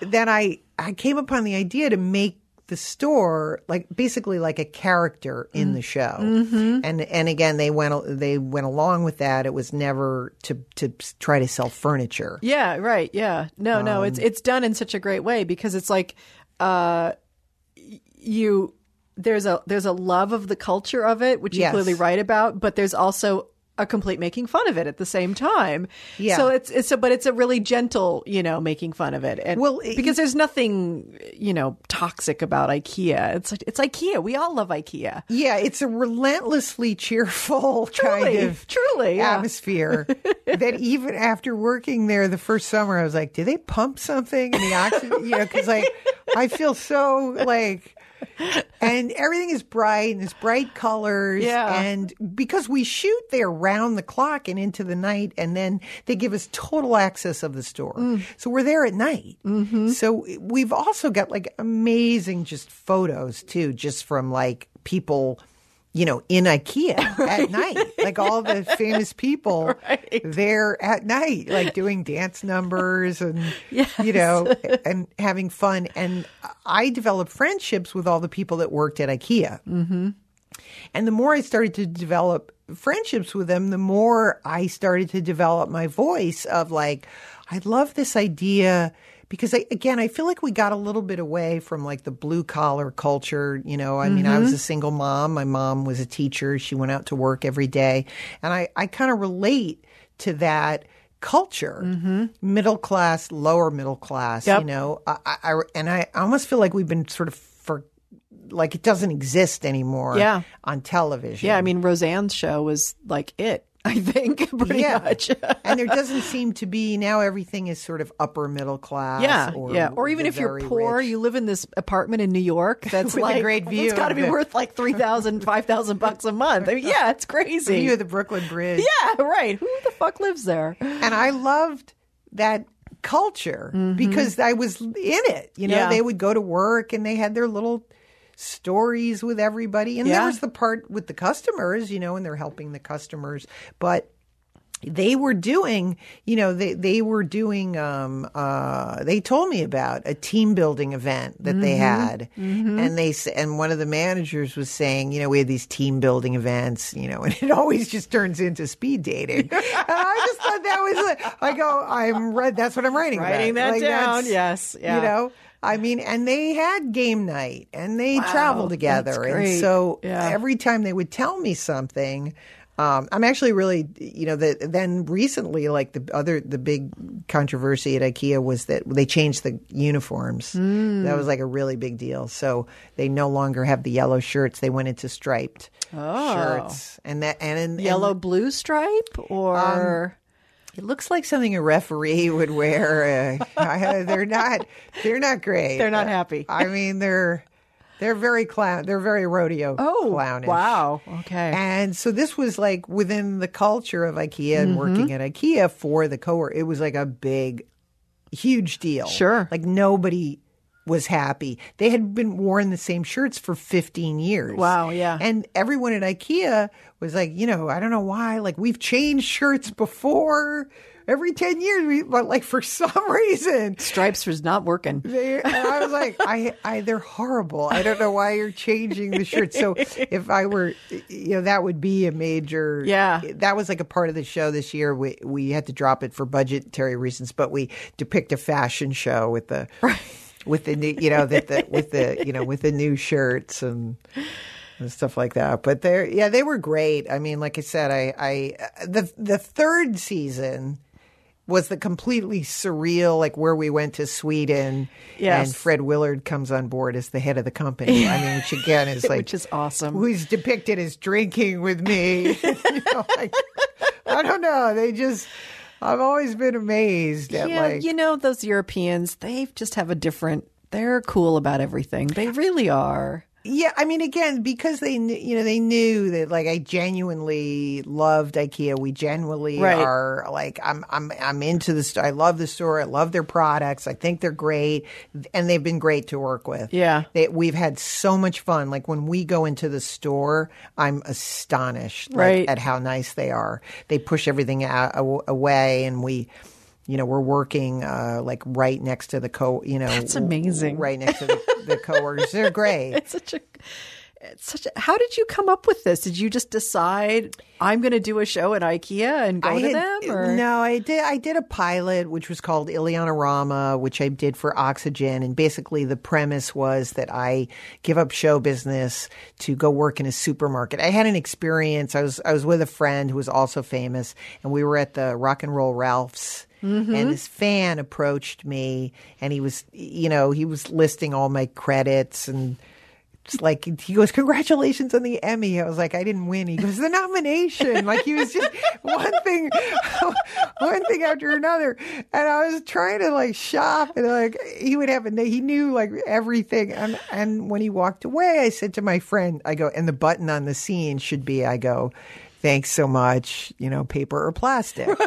then I, I came upon the idea to make the store like basically like a character in the show. Mm-hmm. And and again they went they went along with that. It was never to to try to sell furniture. Yeah, right. Yeah. No, no, Um, it's it's done in such a great way because it's like uh you there's a there's a love of the culture of it, which you Yes. clearly write about, but there's also a complete making fun of it at the same time. Yeah. So it's it's a but it's a really gentle, you know, making fun of it. And Well, it- because there's nothing, you know, toxic about IKEA. It's like it's IKEA. We all love IKEA. Yeah, it's a relentlessly cheerful kind Truly, of truly, yeah. atmosphere that even after working there the first summer, I was like, do they pump something in the oxygen? you know, because like I feel so like, and everything is bright and it's bright colors. Yeah. And because we shoot there round the clock and into the night, and then they give us total access of the store. Mm. So we're there at night. Mm-hmm. So we've also got like amazing just photos too, just from like people you know, in IKEA at night, like all the famous people there at night, like doing dance numbers and, you know, and having fun. And I developed friendships with all the people that worked at IKEA. Mm-hmm. And the more I started to develop friendships with them, the more I started to develop my voice of like, I love this idea because I, again, I feel like we got a little bit away from like the blue collar culture. You know, I mean, I was mm-hmm. a single mom. My mom was a teacher. She went out to work every day. And I, I kind of relate to that culture, mm-hmm. middle class, lower middle class, Yep. you know, I, I, I- and I almost feel like we've been sort of for, like it doesn't exist anymore Yeah. on television. Yeah, I mean Roseanne's show was like it, I think, pretty Yeah. much. and there doesn't seem to be now everything is sort of upper middle class. Yeah, or, yeah. Or even if you're poor, rich. you live in this apartment in New York that's With a like great view It's got to be worth like three thousand, five thousand bucks a month. I mean, yeah, it's crazy. view of the Brooklyn Bridge. yeah, right. Who the fuck lives there? and I loved that culture because I was in it. You know, Mm-hmm. Yeah. they would go to work and they had their little stories with everybody, and there was the part with the customers. You know, and they're helping the customers, but. They were doing, you know, they, they were doing, um, uh, they told me about a team building event that they had. And they, and one of the managers was saying, you know, we had these team building events, you know, and it always just turns into speed dating. and I just thought that was, like, I go, I'm read, that's what I'm writing about. Writing that Like, down. Yes. Yeah. You know, I mean, and they had game night and they traveled together. And so Yeah. every time they would tell me something, um, I'm actually really, you know, that then recently, like the other, the big controversy at IKEA was that they changed the uniforms. Hmm. That was like a really big deal. So they no longer have the yellow shirts. They went into striped Oh. shirts. And that, and, and Yellow blue stripe or It looks like something a referee would wear. Uh, I- they're not. They're not great. They're not happy. I mean, they're they're very clown. They're very rodeo. oh clownish. wow okay And so this was like within the culture of IKEA and Mm-hmm. working at IKEA for the coworker. It was like a big, huge deal. Sure. Like nobody was happy. They had been wearing the same shirts for 15 years. Wow, yeah. And everyone at IKEA was like, you know, I don't know why. Like we've changed shirts before every 10 years, we, but like for some reason, stripes was not working they, and I was like, I, I, they're horrible. I don't know why you're changing the shirt. So if I were, you know, that would be a major. Yeah. That was like a part of the show this year. We we had to drop it for budgetary reasons, but we depict a fashion show with the, with the new, you know, that the with the you know with the new shirts and. And stuff like that, but they're yeah they were great. I mean, like I said, I I the the third season was the completely surreal, like where we went to Sweden Yes. and Fred Willard comes on board as the head of the company. I mean, which again is like, Which is awesome. Who's depicted as drinking with me? you know, like, I don't know. They just, I've always been amazed at yeah like, you know those europeans they just have a different they're cool about everything. They really are Yeah, I mean, again, because they, kn- you know, they knew that like I genuinely loved IKEA. We genuinely Right. are like I'm, I'm, I'm into the store. I love the store. I love their products. I think they're great, and they've been great to work with. Yeah. they, we've had so much fun. Like when we go into the store, I'm astonished, like, Right. at how nice they are. They push everything out, away, and we. You know, we're working uh, like right next to the co. You know, it's amazing. Right next to the, the coworkers, they're great. it's such a it's such a how did you come up with this did you just decide i'm going to do a show at ikea and go to had- them or No, I did. I did a pilot, which was called Illeana Rama, which I did for Oxygen, and basically the premise was that I give up show business to go work in a supermarket. I had an experience. I was I was with a friend who was also famous, and we were at the Rock and Roll Ralph's. Mm-hmm. And this fan approached me, and he was, you know, he was listing all my credits and it's like he goes, "Congratulations on the Emmy." I was like, "I didn't win." He goes, "The nomination." Like he was just one thing, one thing after another, and I was trying to like shop, and like he would have, a, he knew like everything, and and when he walked away, I said to my friend, "I go," and the button on the scene should be, "I go, thanks so much," you know, paper or plastic.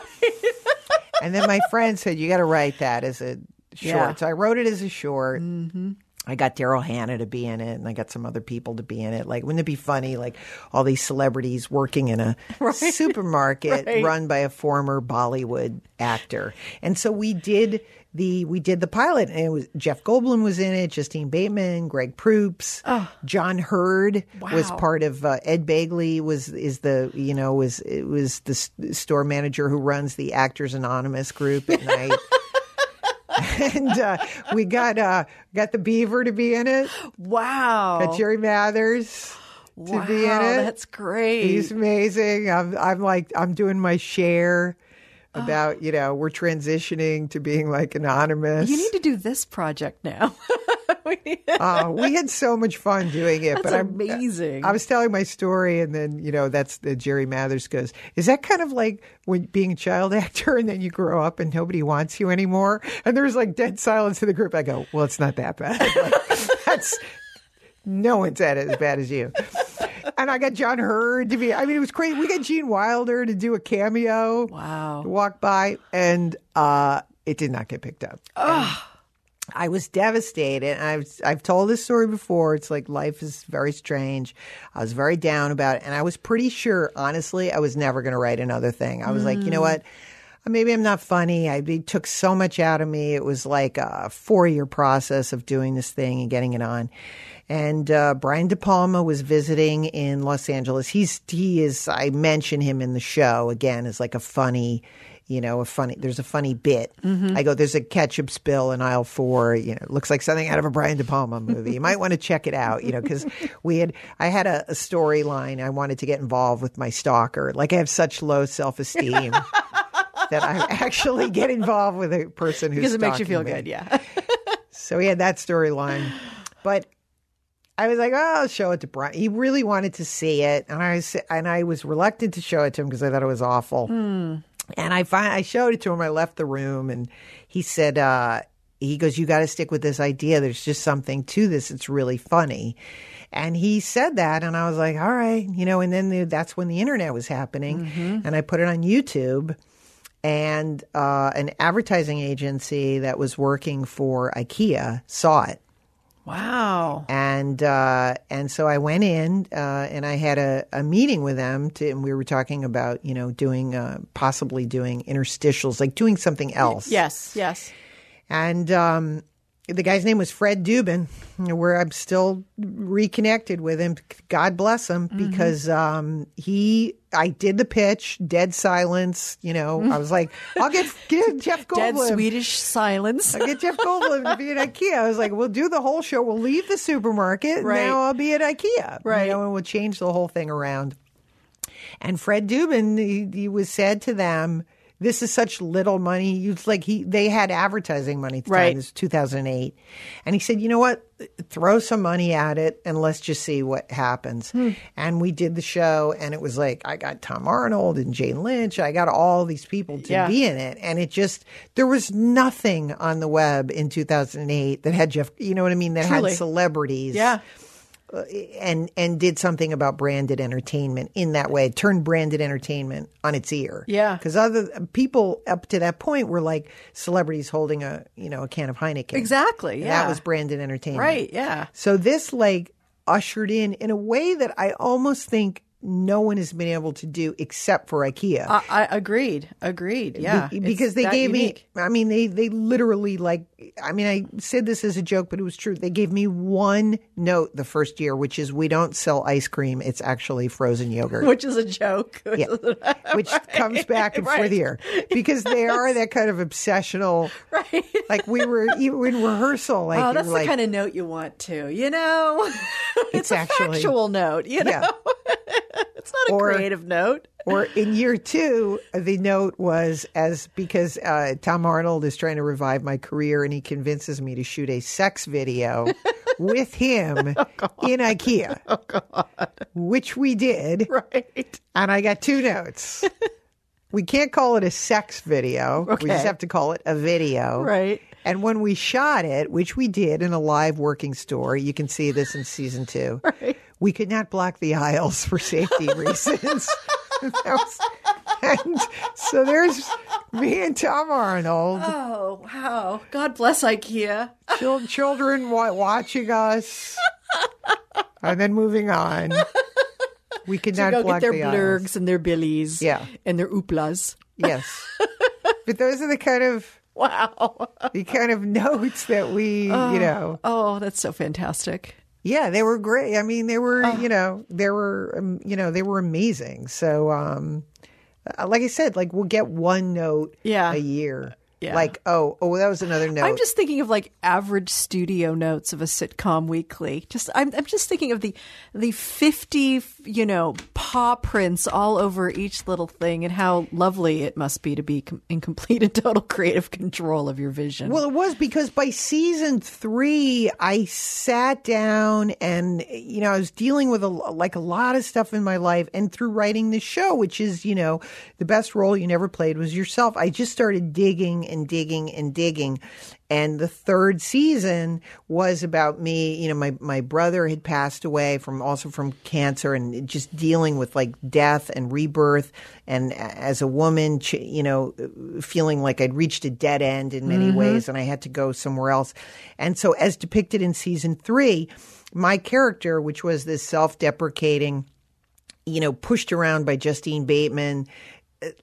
And then my friend said, "You got to write that as a short." Yeah. So I wrote it as a short. Mm-hmm. I got Daryl Hannah to be in it, and I got some other people to be in it. Like, wouldn't it be funny? Like all these celebrities working in a supermarket Right. run by a former Bollywood actor. And so we did the we did the pilot, and it was Jeff Goldblum was in it, Justine Bateman, Greg Proops, John Heard was part of uh, Ed Begley was is the you know was it was the store manager who runs the Actors Anonymous group at night. and uh, we got uh, got the Beaver to be in it. wow Got Jerry Mathers to wow be in it. that's great He's amazing. I'm I'm like I'm doing my share about you know we're transitioning to being like anonymous. you need to do this project now We uh, we had so much fun doing it. That's but I'm, amazing. I was telling my story, and then you know that's the Jerry Mathers goes. Is that kind of like when being a child actor, and then you grow up and nobody wants you anymore? And there's like dead silence in the group. I go, well, it's not that bad. Like, that's no one's at it as bad as you. And I got John Heard to be. I mean, it was crazy. We got Gene Wilder to do a cameo. Wow. Walk by, and uh, it did not get picked up. I was devastated. I've I've told this story before. It's like life is very strange. I was very down about it, and I was pretty sure, honestly, I was never going to write another thing. I was like, you know what? Maybe I'm not funny. I it took so much out of me. It was like a four year process of doing this thing and getting it on. And uh, Brian De Palma was visiting in Los Angeles. He's he is. I mention him in the show again as like a funny you know, a funny. There's a funny bit. Mm-hmm. I go, there's a ketchup spill in aisle four. You know, it looks like something out of a Brian De Palma movie. You might want to check it out. You know, because we had, I had a, a storyline. I wanted to get involved with my stalker. Like I have such low self esteem. that I actually get involved with a person who's because it makes you feel me. good. Yeah. So we had that storyline. But I was like, oh, I'll show it to Brian. He really wanted to see it. And I was, and I was reluctant to show it to him because I thought it was awful. And I find, I showed it to him. I left the room and he said, uh, he goes, you got to stick with this idea. There's just something to this. It's really funny. And he said that. And I was like, all right, you know, and then the, that's when the internet was happening. And I put it on YouTube and uh, an advertising agency that was working for IKEA saw it, Wow. and uh, and so I went in uh, and I had a, a meeting with them, to, and we were talking about you know doing uh, possibly doing interstitials, like doing something else. Yes. Yes. And um, the guy's name was Fred Dubin, where I'm still reconnected with him. God bless him, because um, he, I did the pitch, dead silence. You know, I was like, I'll get, get Jeff Goldblum. Dead Swedish silence. I'll get Jeff Goldblum to be at IKEA. I was like, we'll do the whole show. We'll leave the supermarket. Right. Now I'll be at IKEA. Right. You know, and we'll change the whole thing around. And Fred Dubin, he, he was said to them, "This is such little money." It's like he they had advertising money at the Right. time. This was 2008, and he said, "You know what? Throw some money at it, and let's just see what happens." Hmm. And we did the show, and it was like I got Tom Arnold and Jane Lynch. I got all these people to Yeah. be in it, and it just there was nothing on the web in 2008 that had Jeff. You know what I mean? That Truly. had celebrities Yeah. Uh, and and did something about branded entertainment in that way turned branded entertainment on its ear Yeah. because other people up to that point were like celebrities holding a you know a can of heineken Exactly. Yeah. that was branded entertainment right. Yeah. so this like ushered in in a way that i almost think no one has been able to do except for ikea I, I agreed. Agreed. Yeah. be- because they gave unique. me i mean they they literally like i mean i said this as a joke but it was true they gave me one note the first year which is we don't sell ice cream it's actually frozen yogurt which is a joke. yeah. which comes back in fourth right. year because they are that kind of obsessional right. like we were even in rehearsal oh, like, Oh, that's like the kind of note you want to, you know? It's a actually- factual note, you know? Yeah. It's not a Or- creative note. Or in year two, the note was as because uh, Tom Arnold is trying to revive my career and he convinces me to shoot a sex video with him in IKEA. Oh, God. Which we did. Right. And I got two notes. we can't call it a sex video. We just have to call it a video. Right. And when we shot it, which we did in a live working store, you can see this in season two. Right. We could not block the aisles for safety reasons. Was- and so there's me and Tom Arnold, Oh, wow. God bless IKEA. children watching us, and then moving on. We could To not go block get their the aisles. blurgs and their billies. Yeah. And their ooplas. Yes, but those are the kind of Wow. the kind of notes that we, you oh, know, Oh, that's so fantastic. Yeah, they were great. I mean, they were, you know, they were, um, you know, they were amazing. So, um, uh, like I said, like we'll get one note Yeah. a year. Yeah. Like, oh, oh, that was another note. I'm just thinking of like average studio notes of a sitcom weekly. Just I'm I'm just thinking of the the 50, you know, paw prints all over each little thing and how lovely it must be to be com- in complete and total creative control of your vision. Well, it was because by season three, I sat down and you know I was dealing with a, like a lot of stuff in my life, and through writing this show, which is you know the best role you never played was yourself. I just started digging and digging and digging, and the third season was about me. You know, my my brother had passed away from also from cancer, and just dealing with like death and rebirth, and as a woman, you know, feeling like I'd reached a dead end in many mm-hmm. ways, and I had to go somewhere else. And so, as depicted in season three, my character, which was this self-deprecating you know, pushed around by Justine Bateman,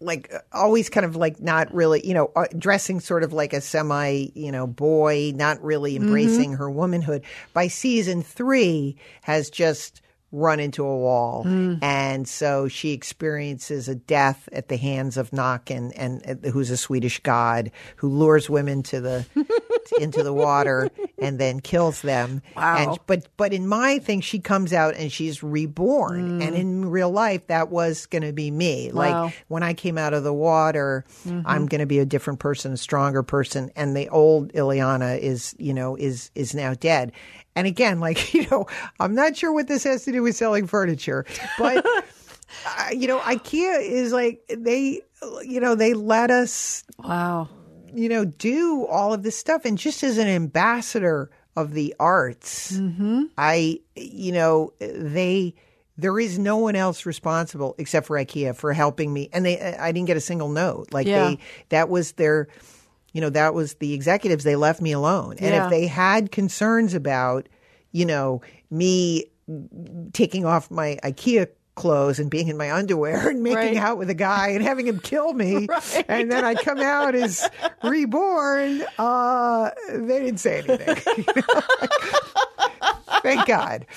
like uh, always kind of like not really, you know, uh, dressing sort of like a semi, you know, boy, not really embracing her womanhood. By season three, has just run into a wall, Mm. and so she experiences a death at the hands of Naken, and, and who's a Swedish god who lures women to the into the water and then kills them. Wow. And, but but in my thing, she comes out and she's reborn, and in real life, that was going to be me. Mm. Wow. Mm-hmm. Like when I came out of the water, I'm going to be a different person, a stronger person, and the old Illeana is you know is is now dead. And again, like you know, I'm not sure what this has to do with selling furniture, but. Uh, you know, IKEA is like they, you know, they let us Wow. You know, do all of this stuff. And just as an ambassador of the arts, mm-hmm. I, you know, they, there is no one else responsible except for IKEA for helping me. And they, I didn't get a single note. Like Yeah. they, that was their, you know, that was the executives. They left me alone. And Yeah. if they had concerns about, you know, me taking off my IKEA clothes and being in my underwear and making Right. out with a guy and having him kill me and then I come out as reborn uh they didn't say anything thank god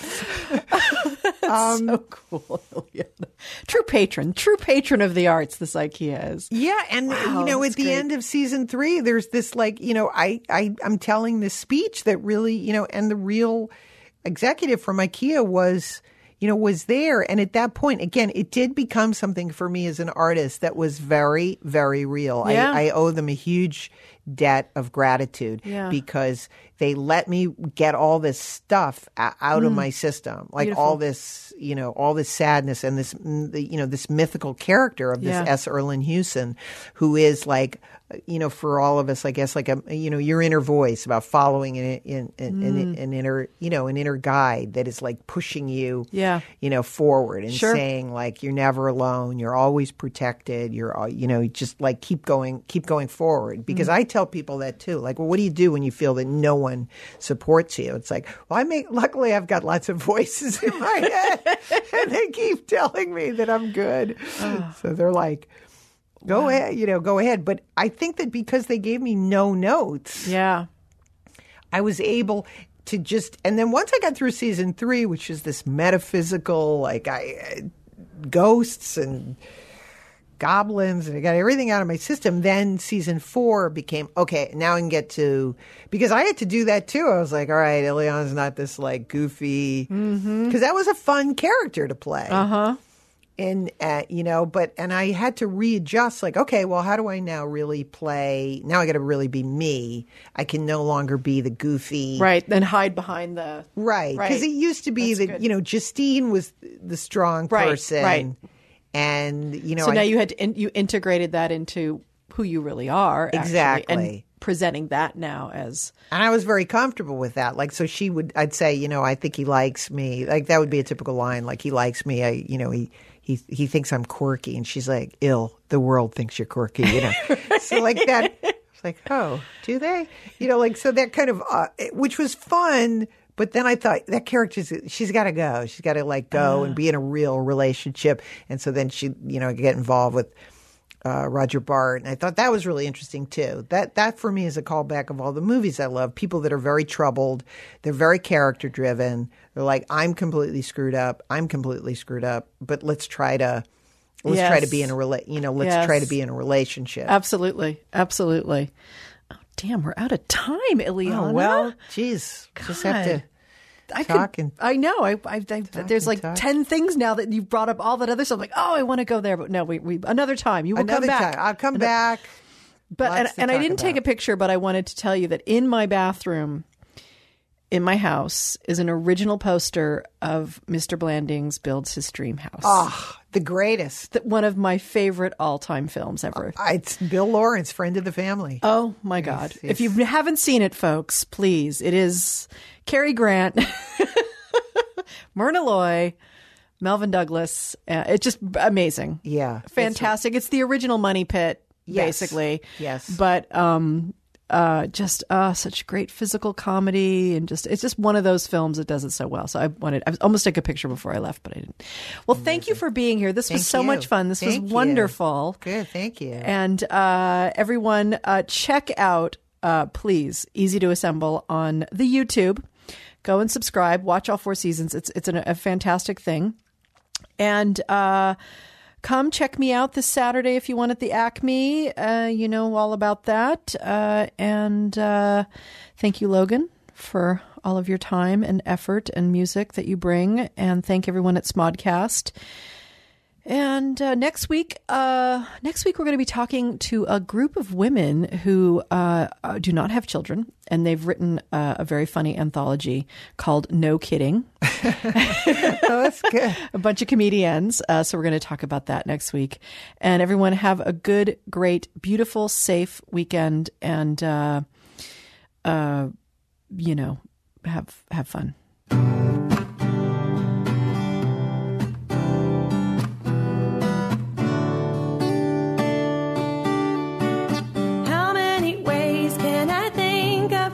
so cool. Illeana. True patron, true patron of the arts. This IKEA is. Yeah, and Wow, you know, at the great. end of season three, there's this like, you know, I, I I'm telling this speech that really, you know, and the real executive from IKEA was, you know, was there. And at that point, again, it did become something for me as an artist that was very, very real. Yeah. I, I owe them a huge debt of gratitude Yeah. because they let me get all this stuff out of my system, like all Mm. This, you know, all this sadness and this, mm, you know, this mythical character of this Yeah. S. Erlen Hewson, who is like, you know, for all of us, I guess, like a, you know, your inner voice about following an, an, Mm. an, an inner, you know, an inner guide that is like pushing you, Yeah. you know, forward and Sure. saying like, you're never alone. You're always protected. You're, all you know, just like keep going, keep going forward. Because Mm. I tell people that too. Like, well, what do you do when you feel that no one supports you? It's like, well, I make, luckily I've got lots of voices in my head and they keep telling me that I'm good. Ah. So they're like, go ahead, you know, go ahead. But I think that because they gave me no notes, Yeah. I was able to just, and then once I got through season three, which is this metaphysical, like I, uh, ghosts and goblins, and I got everything out of my system. Then season four became okay. Now I can get to because I had to do that too. I was like, all right, Illeana's not this like goofy because that was a fun character to play Uh huh. and uh, you know but and i had to readjust like okay well how do i now really play now i got to really be me i can no longer be the goofy Right. Then hide behind the. right because Right. it used to be That's that good. you know justine was the strong Right, person right. And you know So I- now you had to in, you integrated that into who you really are. actually, Exactly. and presenting that now as And I was very comfortable with that. Like, so she would, I'd say, you know, I think he likes me. Like, that would be a typical line. Like, he likes me. I, you know, he, he, he thinks I'm quirky. And she's like, ill. The world thinks you're quirky, you know? so, like, that, it's like, oh, do they? You know, like, so that kind of, uh, which was fun. But then I thought that character's, she's got to go. She's got to, like, go and be in a real relationship. And so then she, you know, get involved with, uh, Roger Bart, and I thought that was really interesting too. That that for me is a callback of all the movies I love. People that are very troubled, they're very character driven. They're like, I'm completely screwed up. I'm completely screwed up. But let's try to let's try to be in a rela- you know let's Yes. try to be in a relationship. absolutely, absolutely. Oh, damn, we're out of time, oh, Illeana. oh well, geez, just have to. I talk could, and- I know. I, I, I there's like talk. ten things now that you've brought up. All that other stuff. Like, oh, I want to go there, but no, we, we another time. You will Another come back. time, I'll come Ano- back. But and, Lots to and I didn't take a picture, but I wanted to tell you that in my bathroom, in my house, is an original poster of Mr. Blandings builds his dream house. Ah, the greatest. One of my favorite all-time films ever. Uh, It's Bill Lawrence, friend of the family. Oh my God. yes. If you haven't seen it, folks, please. It is Cary Grant, Myrna Loy, Melvyn Douglas. Uh, it's just amazing. Yeah, it's- Fantastic. It's, the original Money Pit, Yes. basically. Yes. But um, uh, just uh, such great physical comedy. And just, it's just one of those films that does it so well. So I wanted, I almost took a picture before I left, but I didn't. Well, thank you for being here. This was so you. much fun. This Thank was you. wonderful. Good, thank you. And uh, everyone, uh, check out, uh, please, Easy to Assemble on the YouTube. Go and subscribe. Watch all four seasons. It's it's an, a fantastic thing. And uh, come check me out this Saturday if you want at the Acme. Uh, you know all about that. Uh, and uh, thank you, Logan, for all of your time and effort and music that you bring. And thank everyone at Smodcast. And uh, next week, uh, next week we're going to be talking to a group of women who uh, uh, do not have children, and they've written uh, a very funny anthology called "No Kidding." Oh, that's good. a bunch of comedians. Uh, so we're going to talk about that next week. And everyone have a good, great, beautiful, safe weekend, and uh, uh, you know, have have fun.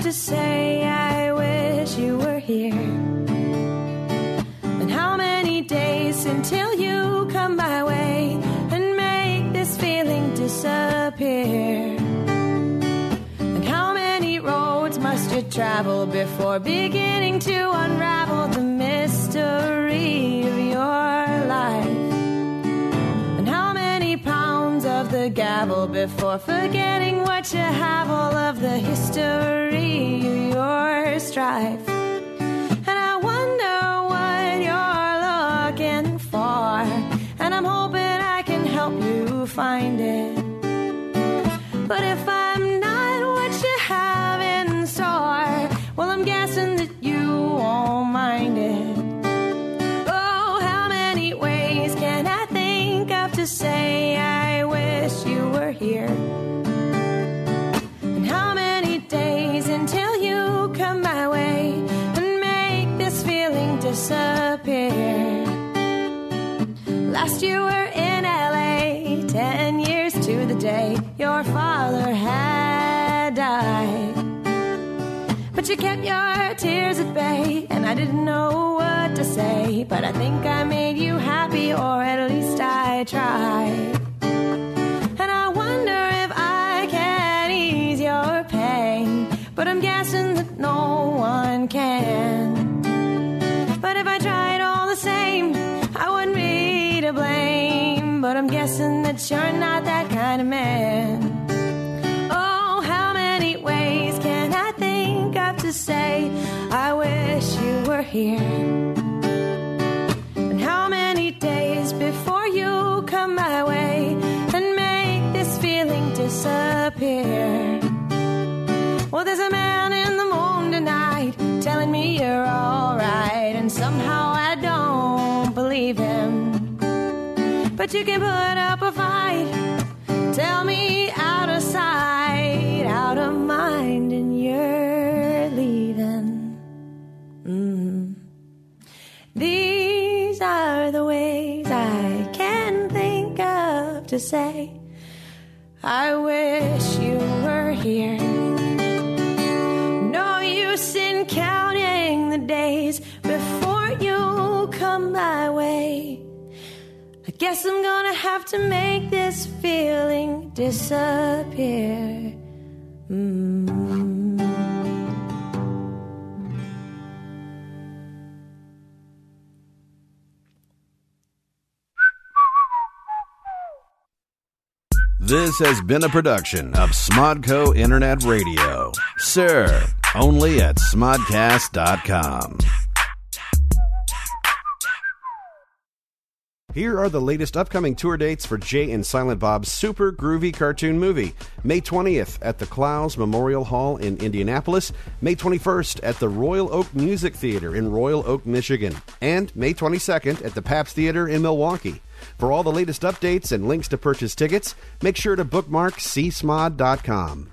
To say I wish you were here? And how many days until you come my way and make this feeling disappear? And how many roads must you travel before beginning to unravel the mystery of your life? Gavel before forgetting what you have all of the history your strife? And I wonder what you're looking for. And I'm hoping I can help you find it. But if I'm you kept your tears at bay, and I didn't know what to say. But I think I made you happy, or at least I tried. And I wonder if I can ease your pain. But I'm guessing that no one can. But if I tried all the same, I wouldn't be to blame. But I'm guessing that you're not that kind of man. To say I wish you were here? And how many days before you come my way and make this feeling disappear? Well, there's a man in the moon tonight telling me you're alright, and somehow I don't believe him. But you can put up a fight. Tell me are the ways I can think of to say, I wish you were here. No use in counting the days before you come my way. I guess I'm gonna have to make this feeling disappear. Mm. This has been a production of SModcast Internet Radio. Sir, only at smodcast.com. Here are the latest upcoming tour dates for Jay and Silent Bob's super groovy cartoon movie. May 20th at the Clowes Memorial Hall in Indianapolis, May 21st at the Royal Oak Music Theater in Royal Oak, Michigan, and May 22nd at the Pabst Theater in Milwaukee. For all the latest updates and links to purchase tickets, make sure to bookmark csmod.com.